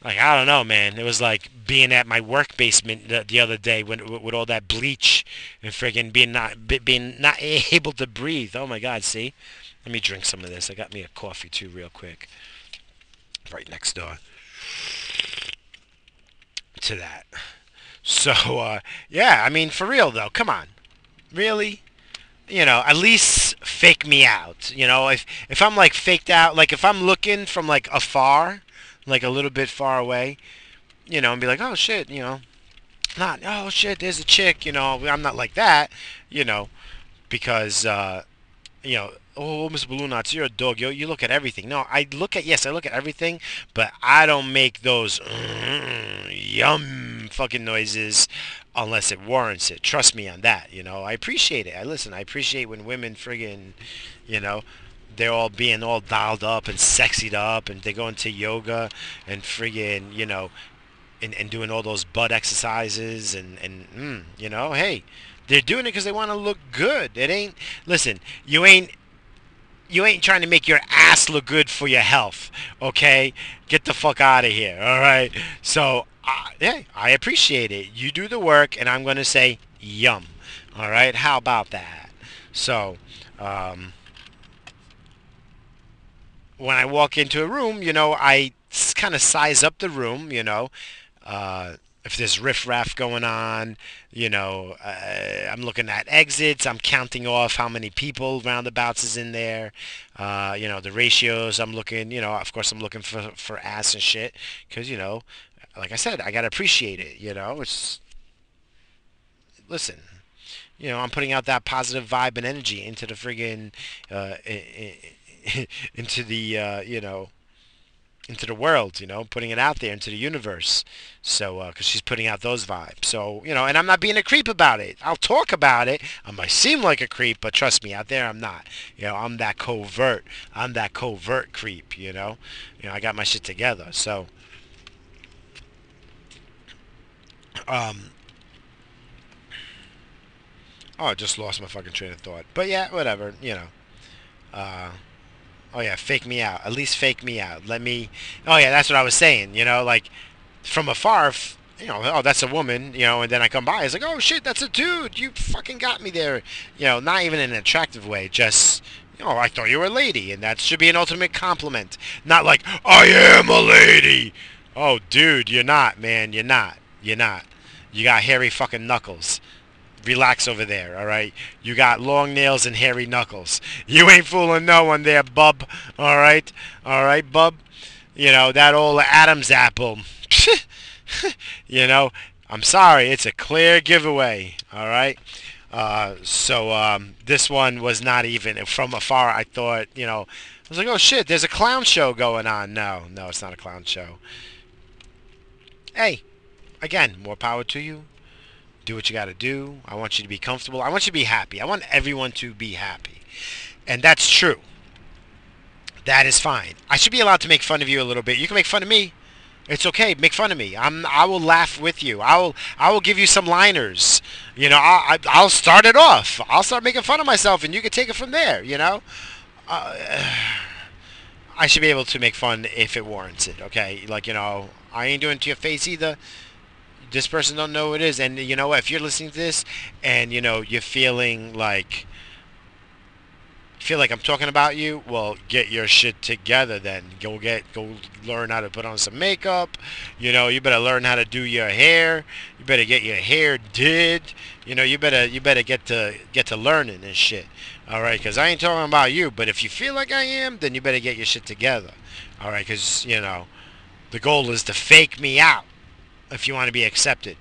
like I don't know, man. It was like being at my work basement the, the other day when with all that bleach and friggin' being not being not <laughs> able to breathe. Oh my God, see? Let me drink some of this. I got me a coffee too, real quick, right next door to that. So, uh, yeah, I mean, for real though, come on, really? You know, at least fake me out. You know, if if I'm like faked out, like if I'm looking from like afar, like a little bit far away, you know, and be like, oh shit, you know, not oh shit, there's a chick. You know, I'm not like that. You know, because uh, you know, oh, Mr. Balloon Knots, you're a dog. You, you look at everything. No, I look at, yes, I look at everything, but I don't make those mm, yum fucking noises unless it warrants it. Trust me on that. You know, I appreciate it. I listen. I appreciate when women friggin', you know, they're all being all dialed up and sexied up, and they go into yoga and friggin', you know, and, and doing all those butt exercises and and mm, you know, hey, they're doing it because they want to look good. It ain't. Listen, you ain't. You ain't trying to make your ass look good for your health, okay? Get the fuck out of here, all right? So yeah, I appreciate it. You do the work, and I'm going to say yum. All right, how about that? So, um, when I walk into a room, you know, I kind of size up the room, you know. Uh, if there's riffraff going on, you know, uh, I'm looking at exits. I'm counting off how many people roundabouts is in there. Uh, you know, the ratios. I'm looking, you know, of course, I'm looking for for ass and shit because you know, like I said, I gotta appreciate it. You know, it's listen. You know, I'm putting out that positive vibe and energy into the friggin' uh, <laughs> into the uh, you know into the world, you know, putting it out there into the universe. So, because uh, she's putting out those vibes. So, you know, and I'm not being a creep about it. I'll talk about it. I might seem like a creep, but trust me, out there I'm not. You know, I'm that covert. I'm that covert creep. You know, you know, I got my shit together. So, Um. Oh, I just lost my fucking train of thought. But yeah, whatever. You know. Uh. Oh yeah, fake me out. At least fake me out. Let me. Oh yeah, that's what I was saying. You know, like from afar, you know, oh that's a woman. You know, and then I come by, it's like, oh shit, that's a dude. You fucking got me there. You know, not even in an attractive way. Just You know, I thought you were a lady, and that should be an ultimate compliment. Not like, I am a lady. Oh, dude, you're not, man. You're not. You're not. You got hairy fucking knuckles. Relax over there, all right? You got long nails and hairy knuckles. <laughs> You ain't fooling no one there, bub. All right? All right, bub? You know, that old Adam's apple. <laughs> you know, I'm sorry. It's a clear giveaway, all right? Uh, so um, this one was not even from afar. I thought, you know, I was like, oh shit, there's a clown show going on. No, no, it's not a clown show. Hey, again, more power to you. Do what you got to do. I want you to be comfortable. I want you to be happy. I want everyone to be happy. And that's true. That is fine. I should be allowed to make fun of you a little bit. You can make fun of me. It's okay. Make fun of me. I'm. I will laugh with you. I will. I will give you some liners. You know. I, I will start it off. I'll start making fun of myself, and you can take it from there. You know. Uh, <sighs> I should be able to make fun if it warrants it. Okay, like you know, I ain't doing it to your face either. This person don't know what it is, and you know what? If you're listening to this, and you know you're feeling like feel like I'm talking about you, well, get your shit together then. Go get, go learn how to put on some makeup. You know, you better learn how to do your hair. You better get your hair did. You know, you better, you better get to, get to learning and shit. All right, because I ain't talking about you, but if you feel like I am, then you better get your shit together. All right, because, you know, the goal is to fake me out if you want to be accepted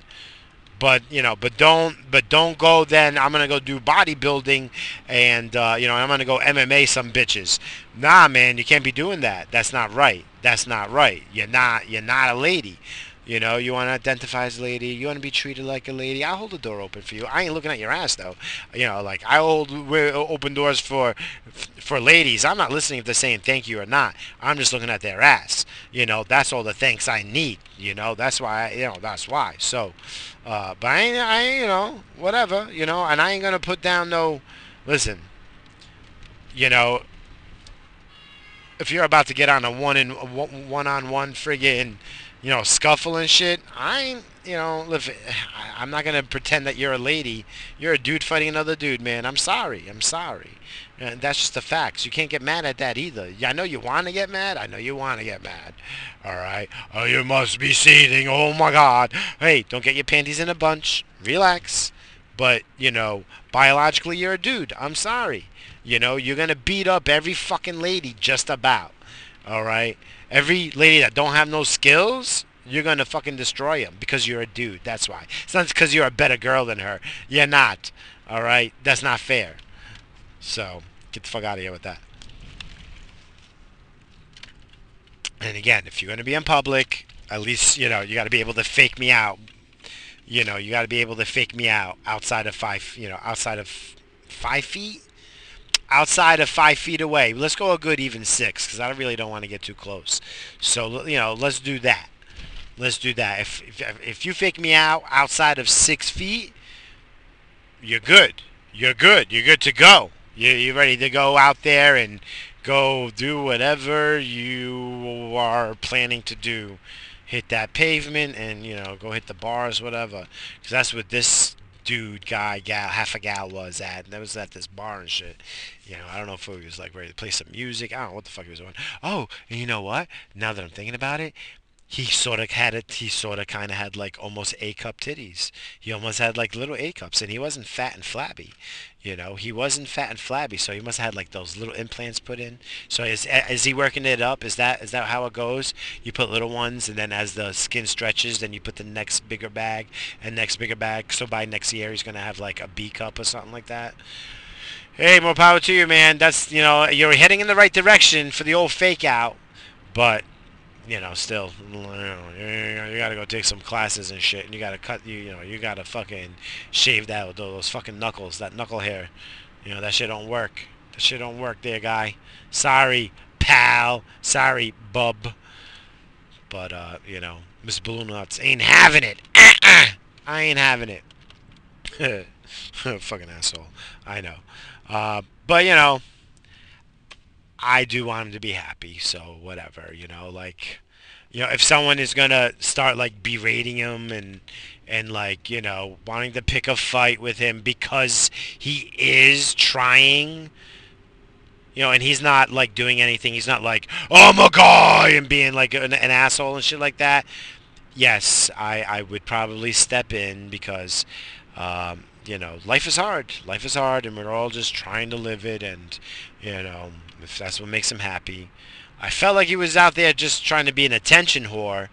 but you know, but don't, but don't go. Then I'm gonna go do bodybuilding, and uh, you know, I'm gonna go MMA some bitches. Nah, man, you can't be doing that. That's not right. That's not right. You're not. You're not a lady. You know, you want to identify as a lady. You want to be treated like a lady. I'll hold the door open for you. I ain't looking at your ass though. You know, like I hold open doors for for ladies. I'm not listening if they're saying thank you or not. I'm just looking at their ass. You know, that's all the thanks I need. You know, that's why. I, you know, that's why. So, uh, but I ain't, I you know, whatever. You know, and I ain't gonna put down no. Listen. You know, if you're about to get on a one in one on one friggin' you know, scuffle and shit, I ain't, you know, live, <sighs> I'm not going to pretend that you're a lady. You're a dude fighting another dude, man. I'm sorry. I'm sorry. And that's just the facts. You can't get mad at that either. I know you want to get mad. I know you want to get mad. All right. Oh, you must be seething. Oh, my God. Hey, don't get your panties in a bunch. Relax. But, you know, biologically, you're a dude. I'm sorry. You know, you're going to beat up every fucking lady just about. All right. Every lady that don't have no skills, you're gonna fucking destroy them because you're a dude. That's why. It's not because you're a better girl than her. You're not. All right. That's not fair. So get the fuck out of here with that. And again, if you're gonna be in public, at least you know you got to be able to fake me out. You know, you got to be able to fake me out outside of five. You know, outside of five feet outside of five feet away. Let's go a good even six because I really don't want to get too close. So you know, let's do that. Let's do that. If if, if you fake me out outside of six feet, you're good. You're good. You're good to go. You you ready to go out there and go do whatever you are planning to do. Hit that pavement and you know go hit the bars, whatever. Because that's what this dude, guy, gal, half a gal was at. And that was at this bar and shit. You know, I don't know if he was like ready to play some music. I don't know what the fuck he was doing. Oh, and you know what? Now that I'm thinking about it, he sort of had it. He sort of kind of had like almost A cup titties. He almost had like little A cups, and he wasn't fat and flabby. You know, he wasn't fat and flabby, so he must have had like those little implants put in. So is is he working it up? Is that is that how it goes? You put little ones, and then as the skin stretches, then you put the next bigger bag and next bigger bag. So by next year, he's gonna have like a B cup or something like that. Hey, more power to you, man. That's you know you're heading in the right direction for the old fake out, but you know, still, you, know, you, gotta go take some classes and shit, and you gotta cut, you, you know, you gotta fucking shave that with those fucking knuckles, that knuckle hair. You know, that shit don't work. That shit don't work there, guy. Sorry, pal. Sorry, bub. But, uh, you know, Miss Balloon Knots ain't having it. Uh-uh. I ain't having it. <laughs> fucking asshole. I know. Uh, but, you know, I do want him to be happy, so whatever, you know, like you know, if someone is gonna start like berating him and and like, you know, wanting to pick a fight with him because he is trying you know, and he's not like doing anything. He's not like, "Oh, a guy," and being like an, an asshole and shit like that. Yes, I, I would probably step in because, um, you know, life is hard. Life is hard, and we're all just trying to live it. And you know, if that's what makes him happy. I felt like he was out there just trying to be an attention whore,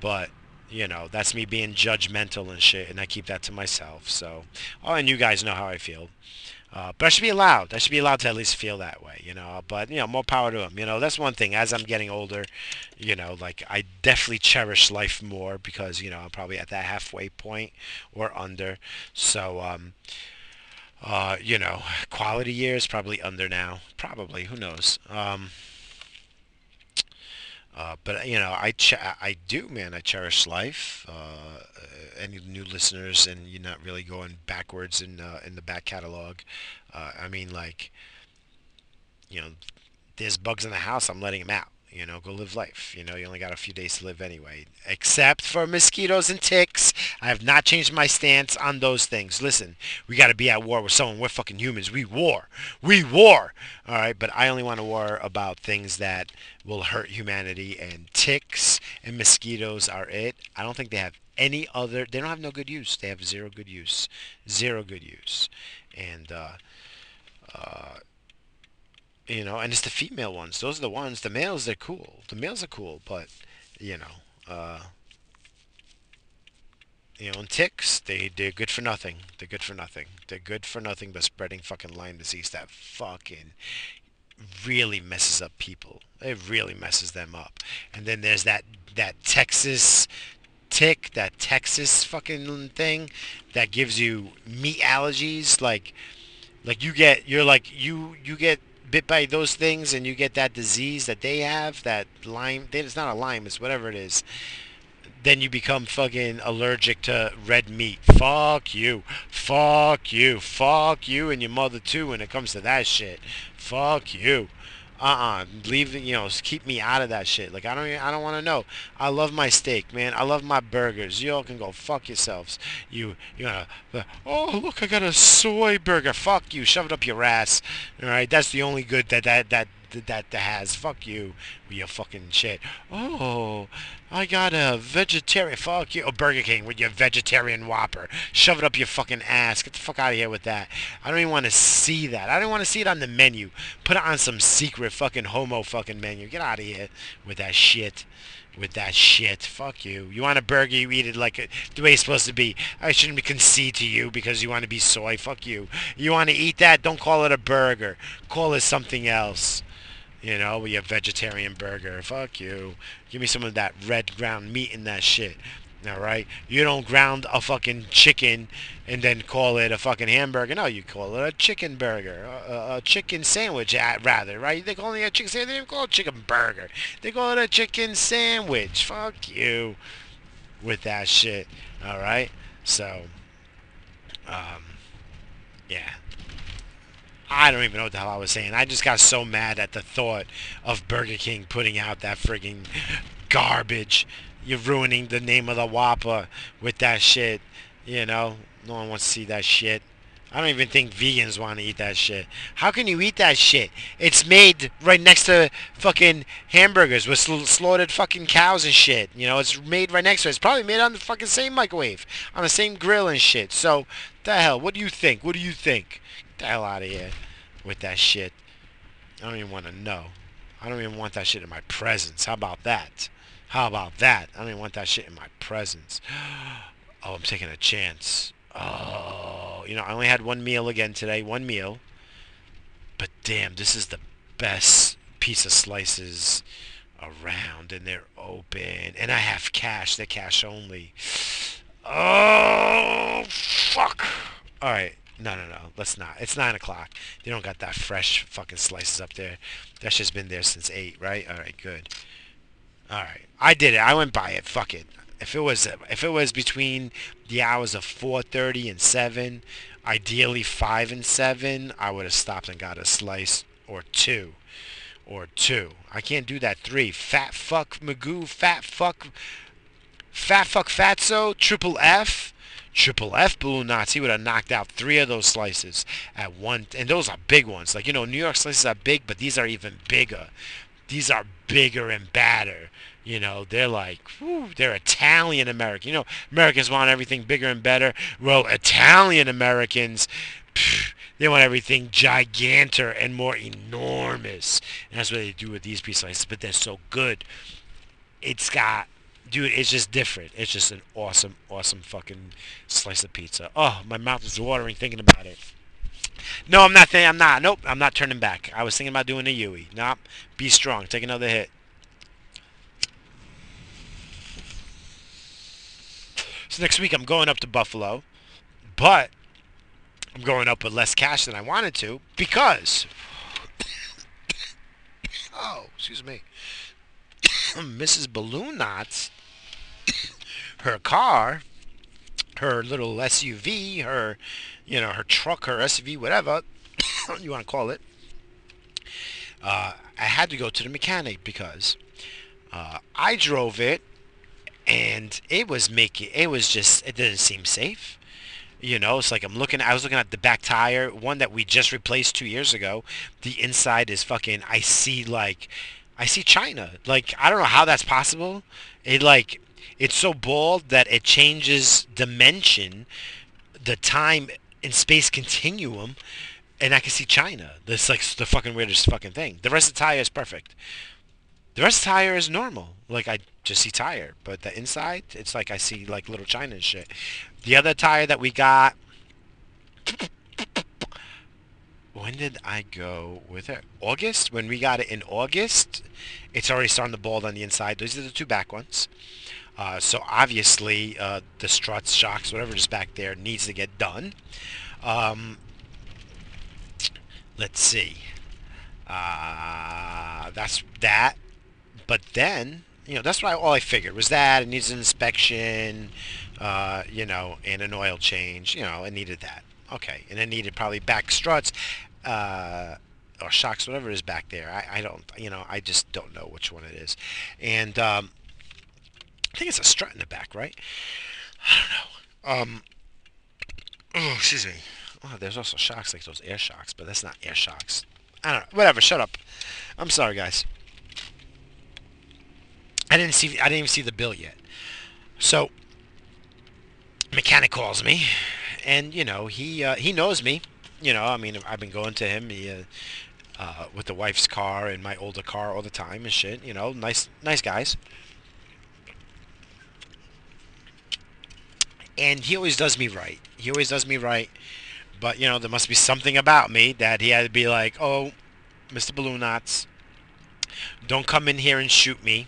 but you know, that's me being judgmental and shit, and I keep that to myself. So, oh, and you guys know how I feel. Uh, but I should be allowed. I should be allowed to at least feel that way, you know. But you know, more power to him. You know, that's one thing. As I'm getting older, you know, like I definitely cherish life more because you know I'm probably at that halfway point or under. So, um, uh, you know, quality years probably under now. Probably, who knows? Um, uh, but you know, I I do, man. I cherish life. Uh, any new listeners, and you're not really going backwards in uh, in the back catalog. Uh, I mean, like, you know, there's bugs in the house, I'm letting them out. You know, go live life. You know, you only got a few days to live anyway. Except for mosquitoes and ticks. I have not changed my stance on those things. Listen, we got to be at war with someone. We're fucking humans. We war. We war. All right, but I only want to war about things that will hurt humanity, and ticks and mosquitoes are it. I don't think they have any other. They don't have no good use. They have zero good use. Zero good use. And, uh, uh, you know, and it's the female ones. Those are the ones. The males, they're cool. The males are cool, but you know, uh, you know, and ticks, they they're good for nothing. They're good for nothing. They're good for nothing but spreading fucking Lyme disease that fucking really messes up people. It really messes them up. And then there's that that Texas tick, that Texas fucking thing that gives you meat allergies like like you get you're like you you get bit by those things and you get that disease that they have, that Lyme, it's not a Lyme, it's whatever it is, then you become fucking allergic to red meat. Fuck you. Fuck you. Fuck you and your mother too when it comes to that shit. Fuck you uh-uh leave you know keep me out of that shit. Like i don't i don't want to know. I love my steak man. I love my burgers. You all can go fuck yourselves. You you know uh, oh look i got a soy burger. Fuck you. Shove it up your ass. All right? That's the only good that that that that, that has. Fuck you with your fucking shit. Oh, I got a vegetarian. Fuck you. Oh, Burger King with your vegetarian Whopper. Shove it up your fucking ass. Get the fuck out of here with that. I don't even want to see that. I don't want to see it on the menu. Put it on some secret fucking homo fucking menu. Get out of here with that shit with that shit. Fuck you. You want a burger, you eat it like a, the way it's supposed to be. I shouldn't concede to you because you want to be soy. Fuck you. You want to eat that? Don't call it a burger. Call it something else. You know, we have vegetarian burger. Fuck you. Give me some of that red ground meat in that shit. All right, you don't ground a fucking chicken and then call it a fucking hamburger. No, you call it a chicken burger, a, a chicken sandwich, rather. Right? They call it a chicken sandwich. They don't call it chicken burger. They call it a chicken sandwich. Fuck you with that shit. All right. So, um, yeah. I don't even know what the hell I was saying. I just got so mad at the thought of Burger King putting out that frigging garbage. You're ruining the name of the Whopper with that shit. You know, no one wants to see that shit. I don't even think vegans want to eat that shit. How can you eat that shit? It's made right next to fucking hamburgers with sl- slaughtered fucking cows and shit. You know, it's made right next to it. It's probably made on the fucking same microwave, on the same grill and shit. So, the hell? What do you think? What do you think? The hell out of here with that shit. I don't even want to know. I don't even want that shit in my presence. How about that? How about that? I don't even want that shit in my presence. <gasps> Oh, I'm taking a chance. Oh, you know, I only had one meal again today. One meal. But damn, this is the best piece of slices around and they're open and I have cash they're cash only oh fuck all right no, no, no. Let's not. It's nine o'clock. They don't got that fresh fucking slices up there. That's just been there since eight, right? All right, good. All right, I did it. I went by it. Fuck it. If it was if it was between the hours of 4:30 and 7, ideally 5 and 7, I would have stopped and got a slice or two, or two. I can't do that three. Fat fuck Magoo. Fat fuck. Fat fuck Fatso. Triple F. Triple F Blue Nazi would have knocked out three of those slices at one, and those are big ones. Like you know, New York slices are big, but these are even bigger. These are bigger and badder. You know, they're like, whew, they're Italian American. You know, Americans want everything bigger and better. Well, Italian Americans, they want everything giganter and more enormous. And that's what they do with these pieces but they're so good. It's got dude, it's just different. It's just an awesome, awesome fucking slice of pizza. Oh, my mouth is watering thinking about it. No, I'm not. I'm not. Nope, I'm not turning back. I was thinking about doing a Yui. Nope. Be strong. Take another hit. So next week I'm going up to Buffalo, but I'm going up with less cash than I wanted to because. <coughs> oh, excuse me. <coughs> Mrs. Balloon Knots <coughs> her car, her little SUV, her, you know, her truck, her SUV, whatever <coughs> you want to call it, uh, I had to go to the mechanic because uh, I drove it and it was making it was just it didn't seem safe. You know, it's like I'm looking. I was looking at the back tire, one that we just replaced two years ago. The inside is fucking. I see like, I see China. Like I don't know how that's possible. It like, it's so bald that it changes dimension, the time and space continuum, and I can see China. That's like the fucking weirdest fucking thing. The rest of the tire is perfect. The rest of the tire is normal. Like I just see tire, but the inside, it's like I see like little China and shit. The other tire that we got. When did I go with it? August. When we got it in August, it's already starting to bald on the inside. Those are the two back ones. Uh, so obviously, uh, the struts, shocks, whatever is back there needs to get done. Um, let's see. Uh, that's that. But then, you know, that's what I, all I figured was that it needs an inspection, uh, you know, and an oil change. You know, it needed that. Okay, and it needed probably back struts, uh, or shocks, whatever is back there. I, I don't, you know, I just don't know which one it is. And um, think it's a strut in the back, right? I don't know. Um, oh, excuse me. Oh, there's also shocks like those air shocks, but that's not air shocks. I don't know. Whatever. Shut up. I'm sorry, guys. I didn't see. I didn't even see the bill yet. So, mechanic calls me, and you know he uh, he knows me. You know, I mean, I've been going to him he, uh, uh, with the wife's car and my older car all the time and shit. You know, nice nice guys. And he always does me right. He always does me right. But you know, there must be something about me that he had to be like, "Oh, Mr. Balloon Knots, don't come in here and shoot me."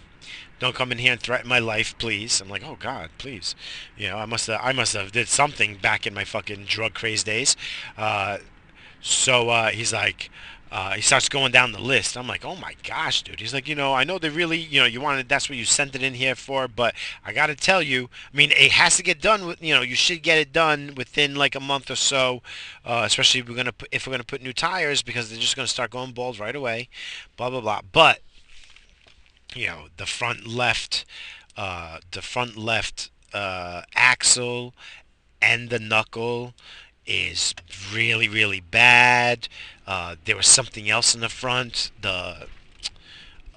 don't come in here and threaten my life, please. I'm like, oh God, please. You know, I must have, I must have did something back in my fucking drug craze days. Uh, so uh, he's like, uh, he starts going down the list. I'm like, oh my gosh, dude. He's like, you know, I know they really, you know, you wanted, that's what you sent it in here for, but I got to tell you, I mean, it has to get done with, you know, you should get it done within like a month or so, uh, especially if we're gonna, if we're gonna put new tires because they're just gonna start going bald right away, blah blah blah. But you know the front left uh, the front left uh, axle and the knuckle is really really bad. Uh, there was something else in the front. The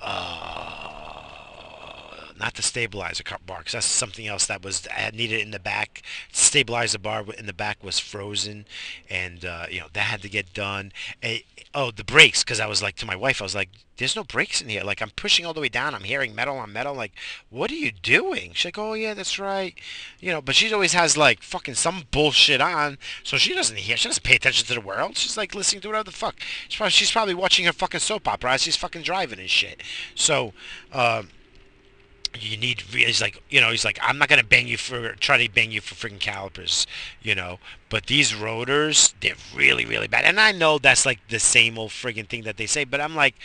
uh, not the stabilizer bar because that's something else that was needed in the back. Stabilizer bar in the back was frozen and uh, you know that had to get done. Oh the brakes because I was like to my wife I was like there's no brakes in here. Like I'm pushing all the way down. I'm hearing metal on metal. Like what are you doing? She's like oh yeah that's right. You know but she always has like fucking some bullshit on so she doesn't hear she doesn't pay attention to the world. She's like listening to whatever the fuck. She's probably, she's probably watching her fucking soap opera as she's fucking driving and shit. So um you need he's like you know he's like i'm not gonna bang you for try to bang you for freaking calipers you know? But these rotors they're really really bad. And i know that's like the same old friggin thing that they say but i'm like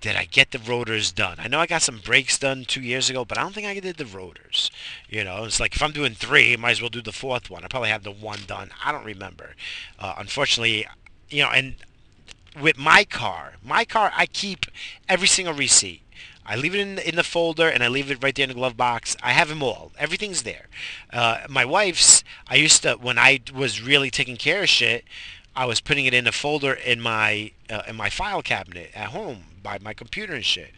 did i get the rotors done? I know i got some brakes done two years ago but i don't think i did the rotors you know? It's like if i'm doing three I might as well do the fourth one. I probably have the one done. I don't remember. Uh, unfortunately you know and with my car my car i keep every single receipt I leave it in in the folder and I leave it right there in the glove box. I have them all. Everything's there. Uh, my wife's. I used to when I was really taking care of shit. I was putting it in a folder in my uh, in my file cabinet at home by my computer and shit.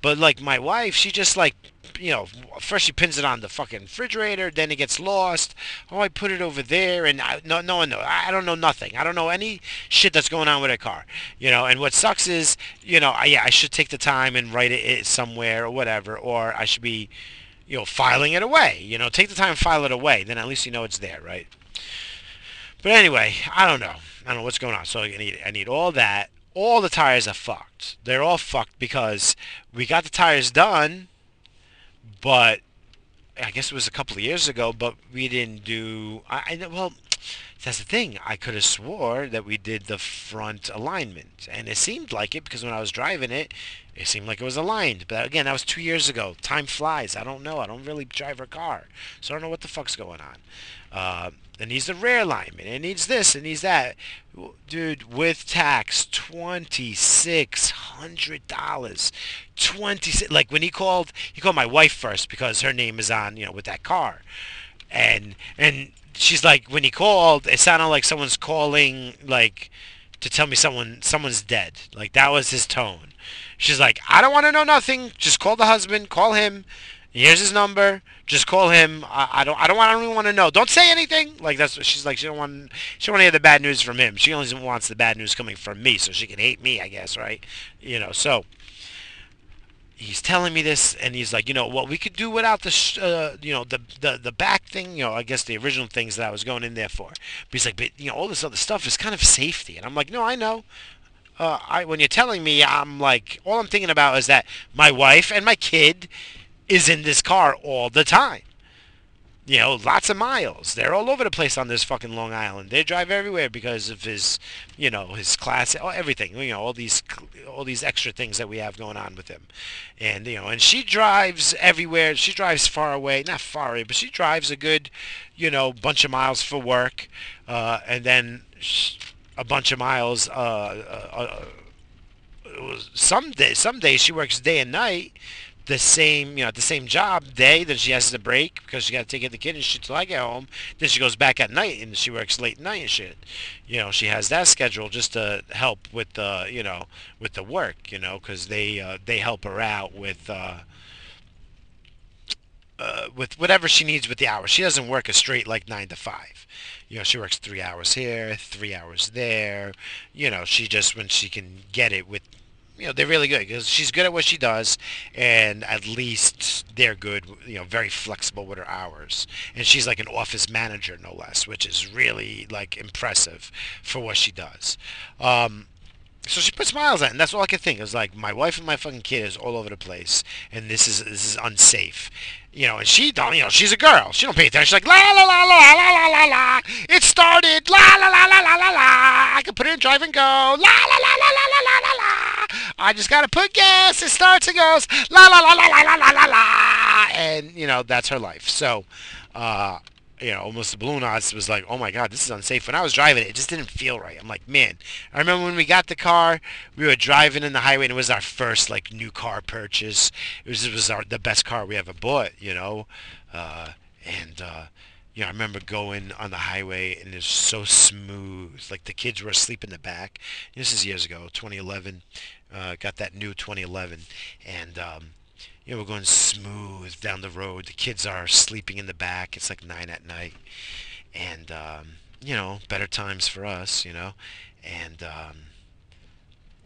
But like my wife, she just like you know, first she pins it on the fucking refrigerator, then it gets lost. Oh, I put it over there, and I, no, no one knows. I don't know nothing. I don't know any shit that's going on with a car, you know. And what sucks is, you know, I, yeah, I should take the time and write it somewhere or whatever, or I should be, you know, filing it away. You know, take the time and file it away. Then at least you know it's there, right? But anyway, I don't know. I don't know what's going on. So I need, I need all that. All the tires are fucked. They're all fucked because we got the tires done but I guess it was a couple of years ago, but we didn't do. I, I well, that's the thing. I could have swore that we did the front alignment, and it seemed like it because when I was driving it, it seemed like it was aligned. But again, that was two years ago. Time flies. I don't know. I don't really drive a car, so I don't know what the fuck's going on. Uh, it needs the rear alignment. It needs this. It needs that. Dude, with tax, twenty six hundred dollars. Twenty six. like when he called, he called my wife first because her name is on, you know, with that car, and and she's like, when he called, it sounded like someone's calling, like, to tell me someone someone's dead. Like that was his tone. She's like, I don't want to know nothing. Just call the husband. Call him. Here's his number. Just call him. I, I don't. I don't want. I don't even want to know. Don't say anything. Like that's what she's like. She don't want. She don't want to hear the bad news from him. She only wants the bad news coming from me, so she can hate me. I guess, right? You know. So he's telling me this, and he's like, you know, well, we could do without the, sh- uh, you know, the, the the back thing, you know, I guess the original things that I was going in there for. But he's like, but you know, all this other stuff is kind of safety, and I'm like, no, I know. Uh, I when you're telling me, I'm like, all I'm thinking about is that my wife and my kid is in this car all the time you know, lots of miles. They're all over the place on this fucking Long Island. They drive everywhere because of his, you know, his class, everything. You know, all these, all these extra things that we have going on with him, and you know, and she drives everywhere. She drives far away, not far away, but she drives a good, you know, bunch of miles for work, uh, and then a bunch of miles. Uh, uh, uh some day, some days she works day and night the same, you know, at the same job day. Then she has to break because she got to take care of the kid and shit till I get home. Then she goes back at night and she works late night and shit. You know, she has that schedule just to help with the, you know, with the work. You know, because they uh, they help her out with. Uh, uh, with whatever she needs with the hours. She doesn't work a straight like nine to five. You know, she works three hours here, three hours there. You know, she just when she can get it with you know they're really good because she's good at what she does, and at least they're good. You know, very flexible with her hours, and she's like an office manager no less, which is really like impressive for what she does. Um, so she puts miles on, and that's all I could think. It was like my wife and my fucking kid is all over the place, and this is this is unsafe. You know, and she don't, you know, she's a girl. She don't pay attention. She's like, la la la la la la la la. It started, la la la la la la la. I can put it in drive and go, la la la la la la la la la. I just gotta put gas. It starts and goes, la la la la la la la la la. And you know, that's her life. So, uh, you know, almost the balloon odds was like, oh my god, this is unsafe. When I was driving it, it just didn't feel right. I'm like, man, I remember when we got the car, we were driving in the highway, and it was our first like new car purchase. It was it was our the best car we ever bought, you know, uh, and uh, you know, I remember going on the highway and it was so smooth. Like the kids were asleep in the back. This is years ago, 2011. Uh, got that new 2011, and um, you know, we're going smooth down the road. The kids are sleeping in the back. It's like nine at night, and um, you know, better times for us, you know, and um,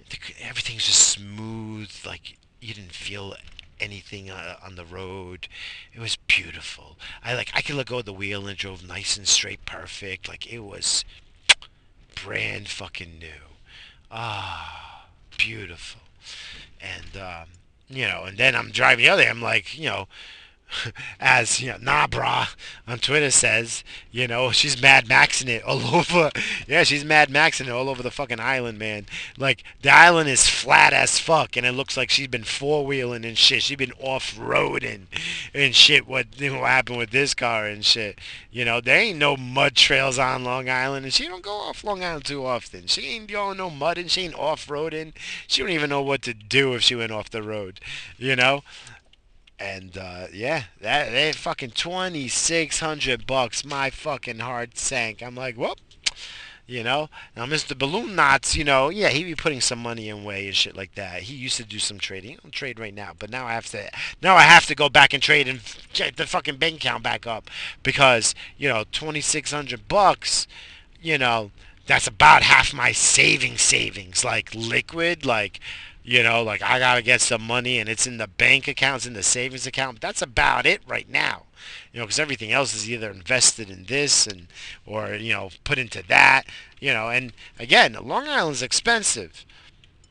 the, everything's just smooth. Like you didn't feel anything uh, on the road. It was beautiful. I like I could let go of the wheel and it drove nice and straight, perfect. Like it was brand fucking new. Ah, beautiful. And um, you know, and then I'm driving the other. I'm like, you know, <laughs> as you know, nah, brah, on Twitter says, you know, she's Mad Maxing it all <laughs> over. Yeah, she's Mad Maxing it all over the fucking island, man. Like the island is flat as fuck, and it looks like she's been four wheeling and shit. She's been off roading and shit. What what happened with this car and shit? You know, there ain't no mud trails on Long Island, and she don't go off Long Island too often. She ain't doing no mud, and she ain't off roading. She don't even know what to do if she went off the road. You know. And uh, yeah, that they fucking twenty six hundred bucks. My fucking heart sank. I'm like, whoop. You know, now Mr. Balloon Knots, you know, yeah, he be putting some money in way and shit like that. He used to do some trading. He don't trade right now, but now I have to, now I have to go back and trade and get the fucking bank account back up because you know, twenty six hundred bucks, you know, that's about half my saving savings, like liquid, like you know, like I gotta get some money and it's in the bank accounts, in the savings account. That's about it right now. You know, because everything else is either invested in this and or you know put into that. You know, and again, Long Island's expensive.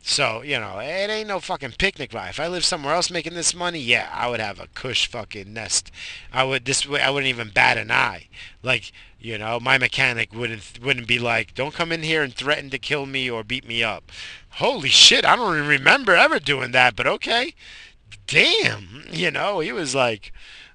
So, you know, it ain't no fucking picnic ride. If I lived somewhere else making this money, yeah, I would have a cush fucking nest. I would this way I wouldn't even bat an eye. Like, you know, my mechanic wouldn't wouldn't be like, "Don't come in here and threaten to kill me or beat me up." Holy shit, I don't remember ever doing that, but okay. Damn, you know, he was like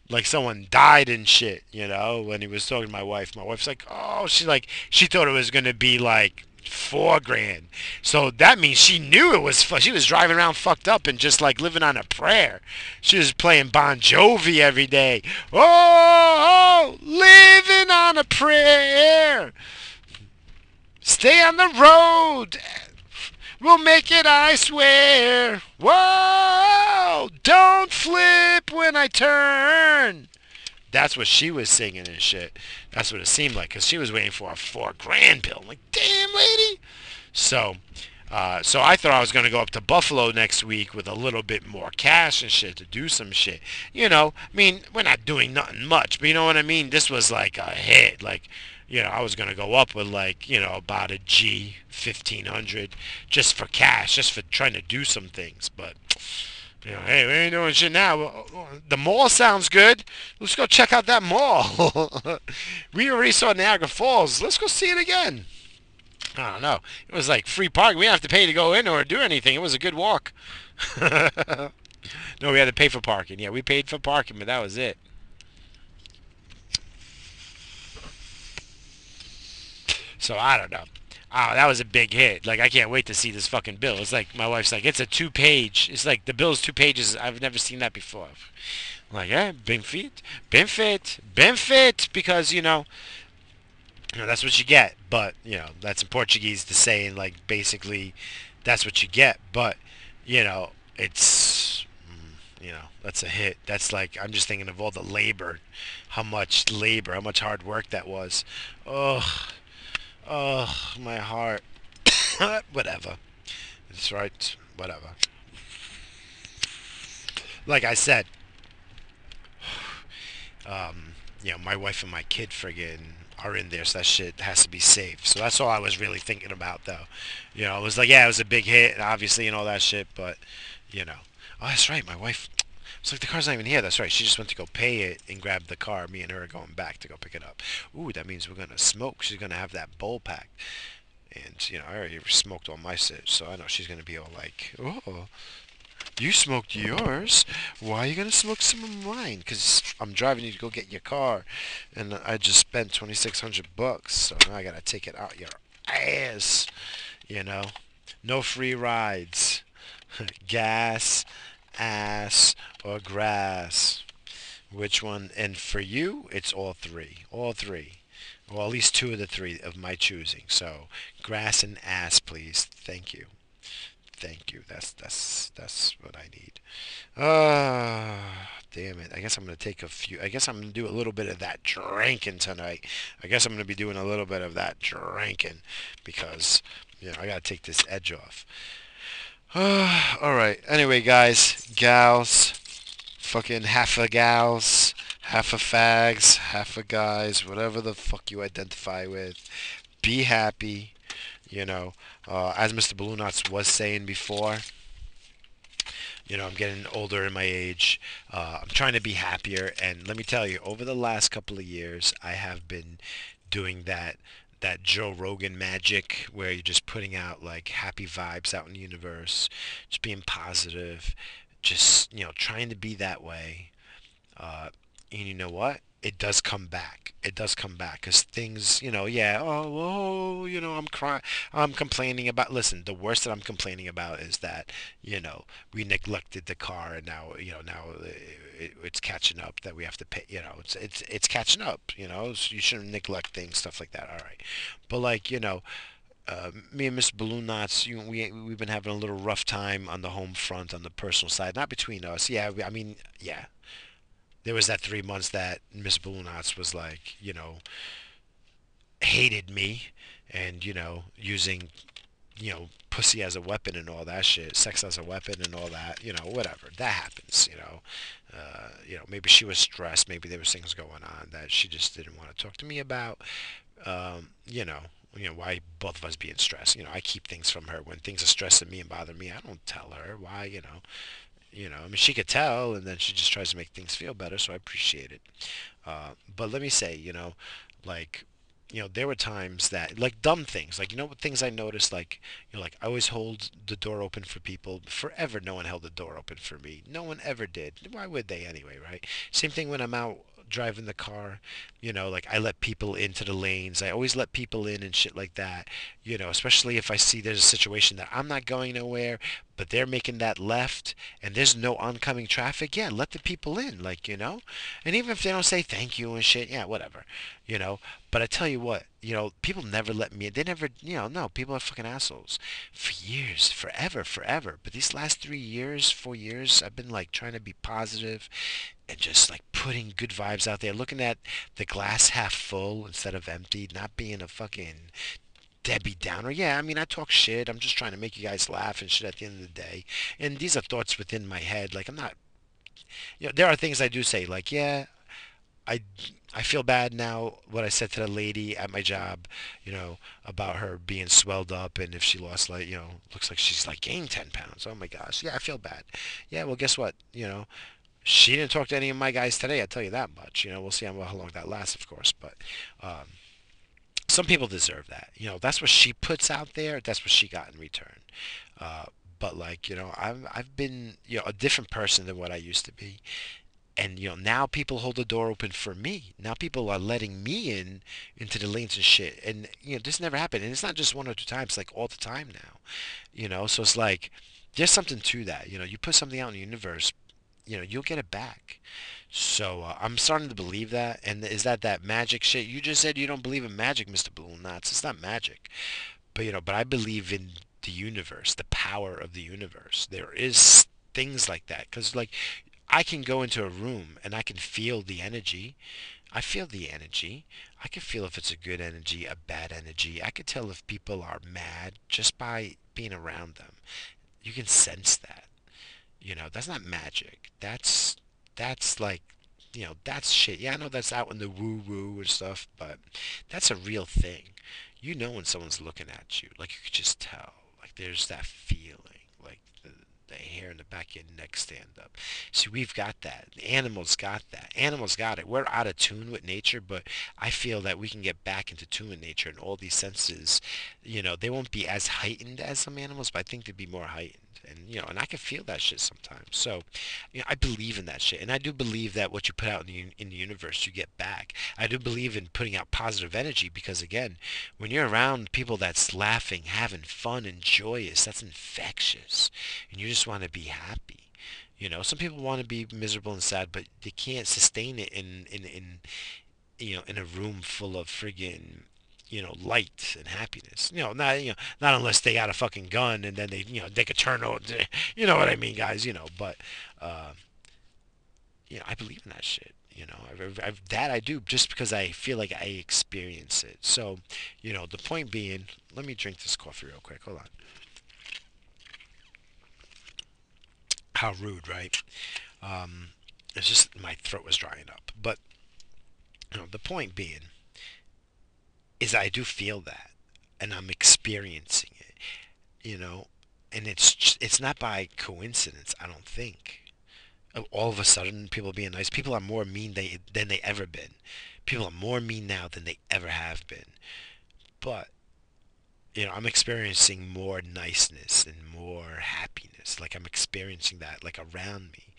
like someone died and shit, you know, when he was talking to my wife. My wife's like, "Oh, she's like she thought it was going to be like four grand. So that means she knew it was. She was driving around fucked up and just like living on a prayer. She was playing Bon Jovi every day. Oh, oh living on a prayer. Stay on the road. We'll make it, I swear. Whoa! Don't flip when I turn. That's what she was singing and shit. That's what it seemed like because she was waiting for a four grand bill. I'm like, damn, lady. So, uh, so I thought I was gonna go up to Buffalo next week with a little bit more cash and shit to do some shit. You know, I mean, we're not doing nothing much, but you know what I mean. This was like a hit. Like, you know, I was gonna go up with like, you know, about a G fifteen hundred just for cash, just for trying to do some things, but. You know, hey, we ain't doing shit now. Uh, the mall sounds good. Let's go check out that mall. we already saw Niagara Falls. Let's go see it again. I don't know. It was like free parking. We didn't have to pay to go in or do anything. It was a good walk. <laughs> no, we had to pay for parking. Yeah, we paid for parking, but that was it. So I don't know. Oh, that was a big hit. Like I can't wait to see this fucking bill. It's like my wife's like, it's a two page. It's like the bill's two pages. I've never seen that before. I'm like, yeah, benefit, benefit, benefit, because you know, you know, that's what you get. But you know, that's in Portuguese to say like basically, that's what you get. But you know, it's mm, you know, that's a hit. That's like I'm just thinking of all the labor, how much labor, how much hard work that was. Ugh. Oh, my heart. <coughs> Whatever. That's right. Whatever. Like I said, <sighs> um, you know, my wife and my kid friggin' are in there, so that shit has to be safe. So that's all I was really thinking about, though. You know, it was like, yeah, it was a big hit, obviously, and all that shit, but, you know. Oh, that's right, my wife it's like the car's not even here. That's right. She just went to go pay it and grab the car. Me and her are going back to go pick it up. Ooh, that means we're gonna smoke. She's gonna have that bowl pack. And you know, I already smoked all my shit, so I know she's gonna be all like, "Oh, you smoked yours. Why are you gonna smoke some of mine? Cause I'm driving you to go get your car, and I just spent twenty six hundred bucks. So now I gotta take it out your ass. You know, no free rides, <laughs> gas, ass, or grass. Which one? And for you, it's all three. All three. Well, at least two of the three of my choosing. So, grass and ass, please. Thank you. Thank you. That's that's that's what I need. Ah, damn it. I guess I'm gonna take a few. I guess I'm gonna do a little bit of that drinking tonight. I guess I'm gonna be doing a little bit of that drinking because you know I gotta take this edge off. <sighs> All right. Anyway, guys, gals, fucking half a gals, half a fags, half a guys, whatever the fuck you identify with, be happy. You know, uh, as Mr. Balloon Knots was saying before, you know, I'm getting older in my age. Uh, I'm trying to be happier, and let me tell you, over the last couple of years, I have been doing that that Joe Rogan magic where you're just putting out like happy vibes out in the universe, just being positive, just you know trying to be that way. Uh, and you know what? It does come back. It does come back because things, you know, yeah. Oh, oh, you know, I'm crying. I'm complaining about. Listen, the worst that I'm complaining about is that you know we neglected the car and now you know now it, it's catching up that we have to pay. You know, it's it's it's catching up. You know, so you shouldn't neglect things, stuff like that. All right, but like you know. Uh, me and Mr. Balloon Knots, you, we we've been having a little rough time on the home front, on the personal side, not between us. Yeah, I mean, yeah, there was that three months that Miss Balloon Knots was like, you know, hated me, and you know, using you know, pussy as a weapon and all that shit, sex as a weapon and all that, you know, whatever. That happens, you know. Uh, you know, maybe she was stressed, maybe there was things going on that she just didn't want to talk to me about. Um, you know, you know, why both of us being stressed. You know, I keep things from her when things are stressing me and bothering me. I don't tell her why. You know, you know. I mean, she could tell, and then she just tries to make things feel better. So I appreciate it. Uh, but let me say, you know, like you know, there were times that like dumb things, like you know what things I noticed, like you know, like I always hold the door open for people. Forever, no one held the door open for me. No one ever did. Why would they anyway, right? Same thing when I'm out driving the car, you know, like I let people into the lanes. I always let people in and shit like that, you know, especially if I see there's a situation that I'm not going nowhere, but they're making that left and there's no oncoming traffic. Yeah, let the people in, like, you know, and even if they don't say thank you and shit, yeah, whatever, you know, but I tell you what, you know, people never let me in. They never, you know, no, people are fucking assholes for years, forever, forever. But these last three years, four years, I've been like trying to be positive and just like putting good vibes out there, looking at the glass half full instead of empty, not being a fucking Debbie Downer. Yeah, I mean, I talk shit. I'm just trying to make you guys laugh and shit at the end of the day. And these are thoughts within my head. Like, I'm not, you know, there are things I do say, like, yeah, I, I feel bad now what I said to the lady at my job, you know, about her being swelled up and if she lost like, you know, looks like she's like gained 10 pounds. Oh my gosh. Yeah, I feel bad. Yeah, well, guess what? You know, she didn't talk to any of my guys today. I tell you that much. You know, we'll see how, long that lasts, of course. But um, some people deserve that. You know, that's what she puts out there. That's what she got in return. Uh, but like, you know, I've I've been you know a different person than what I used to be, and you know now people hold the door open for me. Now people are letting me in into the lanes and shit. And you know this never happened. And it's not just one or two times. Like all the time now. You know, so it's like there's something to that. You know, you put something out in the universe, you know, you'll get it back. So uh, I'm starting to believe that. And is that that magic shit? You just said you don't believe in magic, Mr. Balloon Knots. It's not magic. But you know, but I believe in the universe, the power of the universe. There is things like that because like I can go into a room and I can feel the energy. I feel the energy. I can feel if it's a good energy, a bad energy. I can tell if people are mad just by being around them. You can sense that. You know, that's not magic. That's that's like you know, that's shit. Yeah, I know that's out in the woo woo and stuff, but that's a real thing. You know when someone's looking at you, like you could just tell. Like there's that feeling, like the, the hair in the back of your neck stand up. See, we've got that. The animals got that. Animals got it. We're out of tune with nature, but I feel that we can get back into tune with nature and all these senses. You know, they won't be as heightened as some animals, but I think they'd be more heightened and you know, and I can feel that shit sometimes. So, you know, I believe in that shit, and I do believe that what you put out in the in the universe, you get back. I do believe in putting out positive energy because, again, when you're around people that's laughing, having fun, and joyous, that's infectious, and you just want to be happy. You know, some people want to be miserable and sad, but they can't sustain it in in in you know in a room full of friggin' you know, light and happiness. You know, not you know, not unless they got a fucking gun and then they, you know, they could turn on. <laughs> You know what I mean, guys? You know, but, uh, you know, I believe in that shit. You know, I've, I've, that I do just because I feel like I experience it. So, you know, the point being, let me drink this coffee real quick. Hold on. How rude, right? Um, it's just my throat was drying up. But, you know, the point being is I do feel that, and I'm experiencing it, you know, and it's it's not by coincidence. I don't think. All of a sudden, people being nice. People are more mean they, than they ever been. People are more mean now than they ever have been. But you know, I'm experiencing more niceness and more happiness. Like I'm experiencing that, like around me.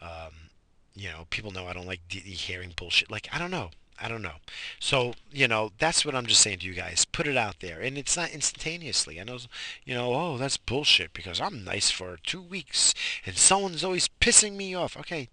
Um, you know, people know I don't like de- hearing bullshit. Like I don't know. I don't know. So, you know, that's what I'm just saying to you guys. Put it out there. And it's not instantaneously. I know, you know, oh, that's bullshit because I'm nice for two weeks and someone's always pissing me off. Okay.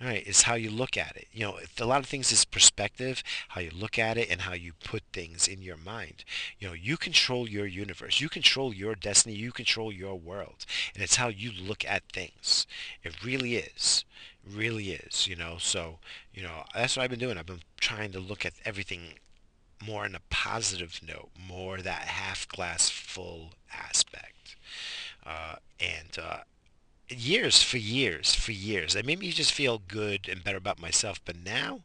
All right. It's how you look at it. You know, a lot of things is perspective, how you look at it and how you put things in your mind. You know, you control your universe. You control your destiny. You control your world. And it's how you look at things. It really is really is, you know. So, you know, that's what I've been doing. I've been trying to look at everything more in a positive note, more that half glass full aspect. Uh, and uh, years for years for years, it made me just feel good and better about myself. But now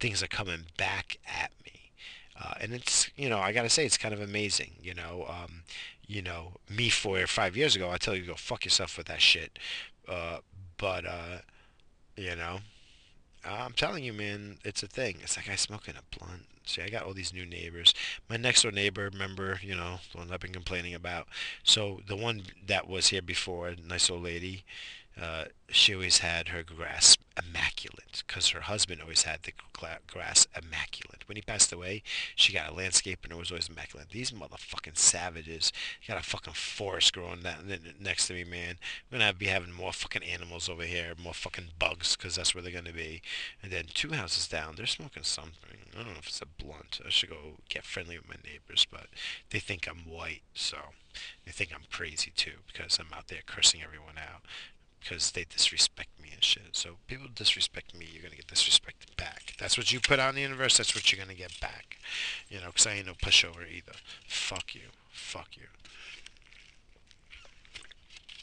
things are coming back at me. uh, and it's you know I gotta say it's kind of amazing. You know, um, you know me four or five years ago I tell you go fuck yourself with that shit, uh, but uh, you know uh, I'm telling you, man, it's a thing. It's like I smoking a blunt. See, I got all these new neighbors. My next door neighbor, remember, you know, the one I've been complaining about. So the one that was here before, nice old lady, uh, she always had her grass immaculate because her husband always had the grass immaculate. When he passed away, she got a landscape and it was always immaculate. These motherfucking savages got a fucking forest growing down next to me, man. We're gonna be having more fucking animals over here, more fucking bugs because that's where they're gonna be. And then two houses down, they're smoking something. I don't know if it's a blunt. I should go get friendly with my neighbors, but they think I'm white, so they think I'm crazy too because I'm out there cursing everyone out because they disrespect me and shit. So people disrespect me, you're gonna get disrespected back. That's what you put out in the universe. That's what you're gonna get back. You know, because I ain't no pushover either. Fuck you. Fuck you.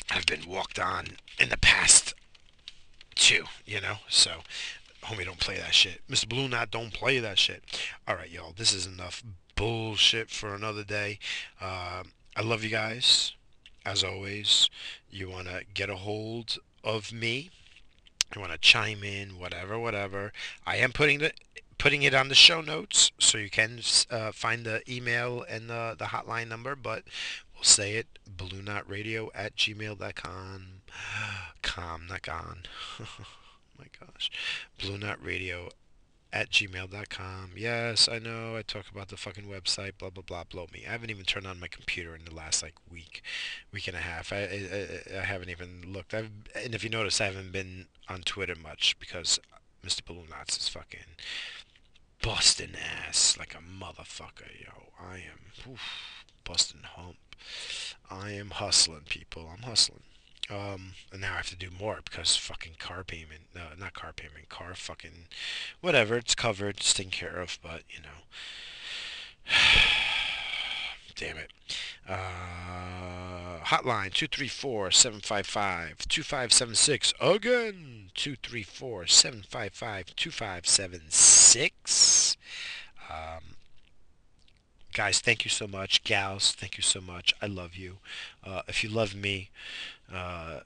I've been walked on in the past too. You know, so homie, don't play that shit. Mr. Blue Knot, don't play that shit. All right, y'all. This is enough bullshit for another day. Uh, I love you guys as always, you want to get a hold of me. You want to chime in, whatever, whatever. I am putting the putting it on the show notes, so you can uh, find the email and the, the hotline number, but we'll say it, blueknotradio at gmail.com. Com, <gasps> not gone. <laughs> my gosh. blueknotradio at gmail.com. Yes, I know. I talk about the fucking website, blah, blah, blah, blow me. I haven't even turned on my computer in the last, like, week, week and a half. I, I, I haven't even looked. I've, and if you notice, I haven't been on Twitter much because Mr. Balloon Knots is fucking busting ass like a motherfucker, yo. I am oof, busting hump. I am hustling, people. I'm hustling. Um, and now I have to do more because fucking car payment, uh, not car payment, car fucking, whatever, it's covered, it's taken care of, but, you know, <sighs> damn it. Uh, hotline 234-755-2576, again, 234-755-2576. Um, guys, thank you so much. Gals, thank you so much. I love you. Uh, if you love me, uh,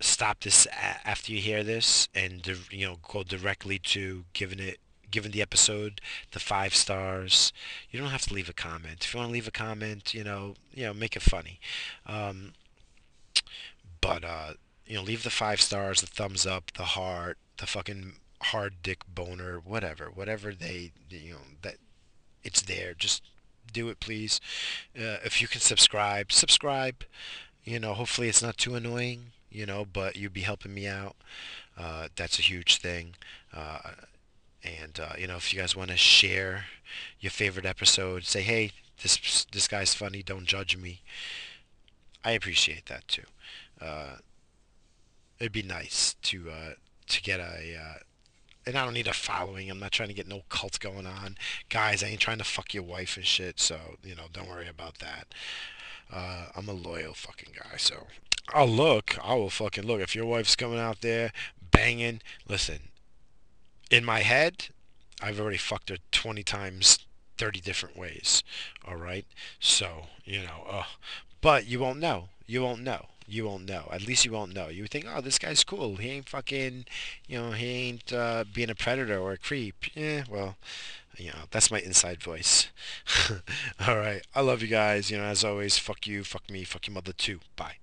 stop this after you hear this and you know go directly to giving it giving the episode the five stars. You don't have to leave a comment. If you want to leave a comment you know you know make it funny. Um, but uh, you know leave the five stars the thumbs up the heart the fucking hard dick boner whatever whatever they you know that it's there. Just do it please. Uh, if you can subscribe subscribe you know, hopefully it's not too annoying, you know, but you'd be helping me out. Uh, that's a huge thing. Uh, and uh, you know, if you guys want to share your favorite episode, say, "Hey, this this guy's funny. Don't judge me." I appreciate that too. Uh, it'd be nice to uh, to get a uh, and I don't need a following. I'm not trying to get no cult going on. Guys, I ain't trying to fuck your wife and shit, so, you know, don't worry about that. Uh, I'm a loyal fucking guy, so I'll look. I will fucking look. If your wife's coming out there banging, listen. In my head, I've already fucked her 20 times, 30 different ways. All right. So you know, uh, but you won't know. You won't know. You won't know. At least you won't know. You think, oh, this guy's cool. He ain't fucking, you know, he ain't uh, being a predator or a creep. Yeah, well, you know, that's my inside voice. <laughs> All right. I love you guys. You know, as always, fuck you, fuck me, fuck your mother too. Bye.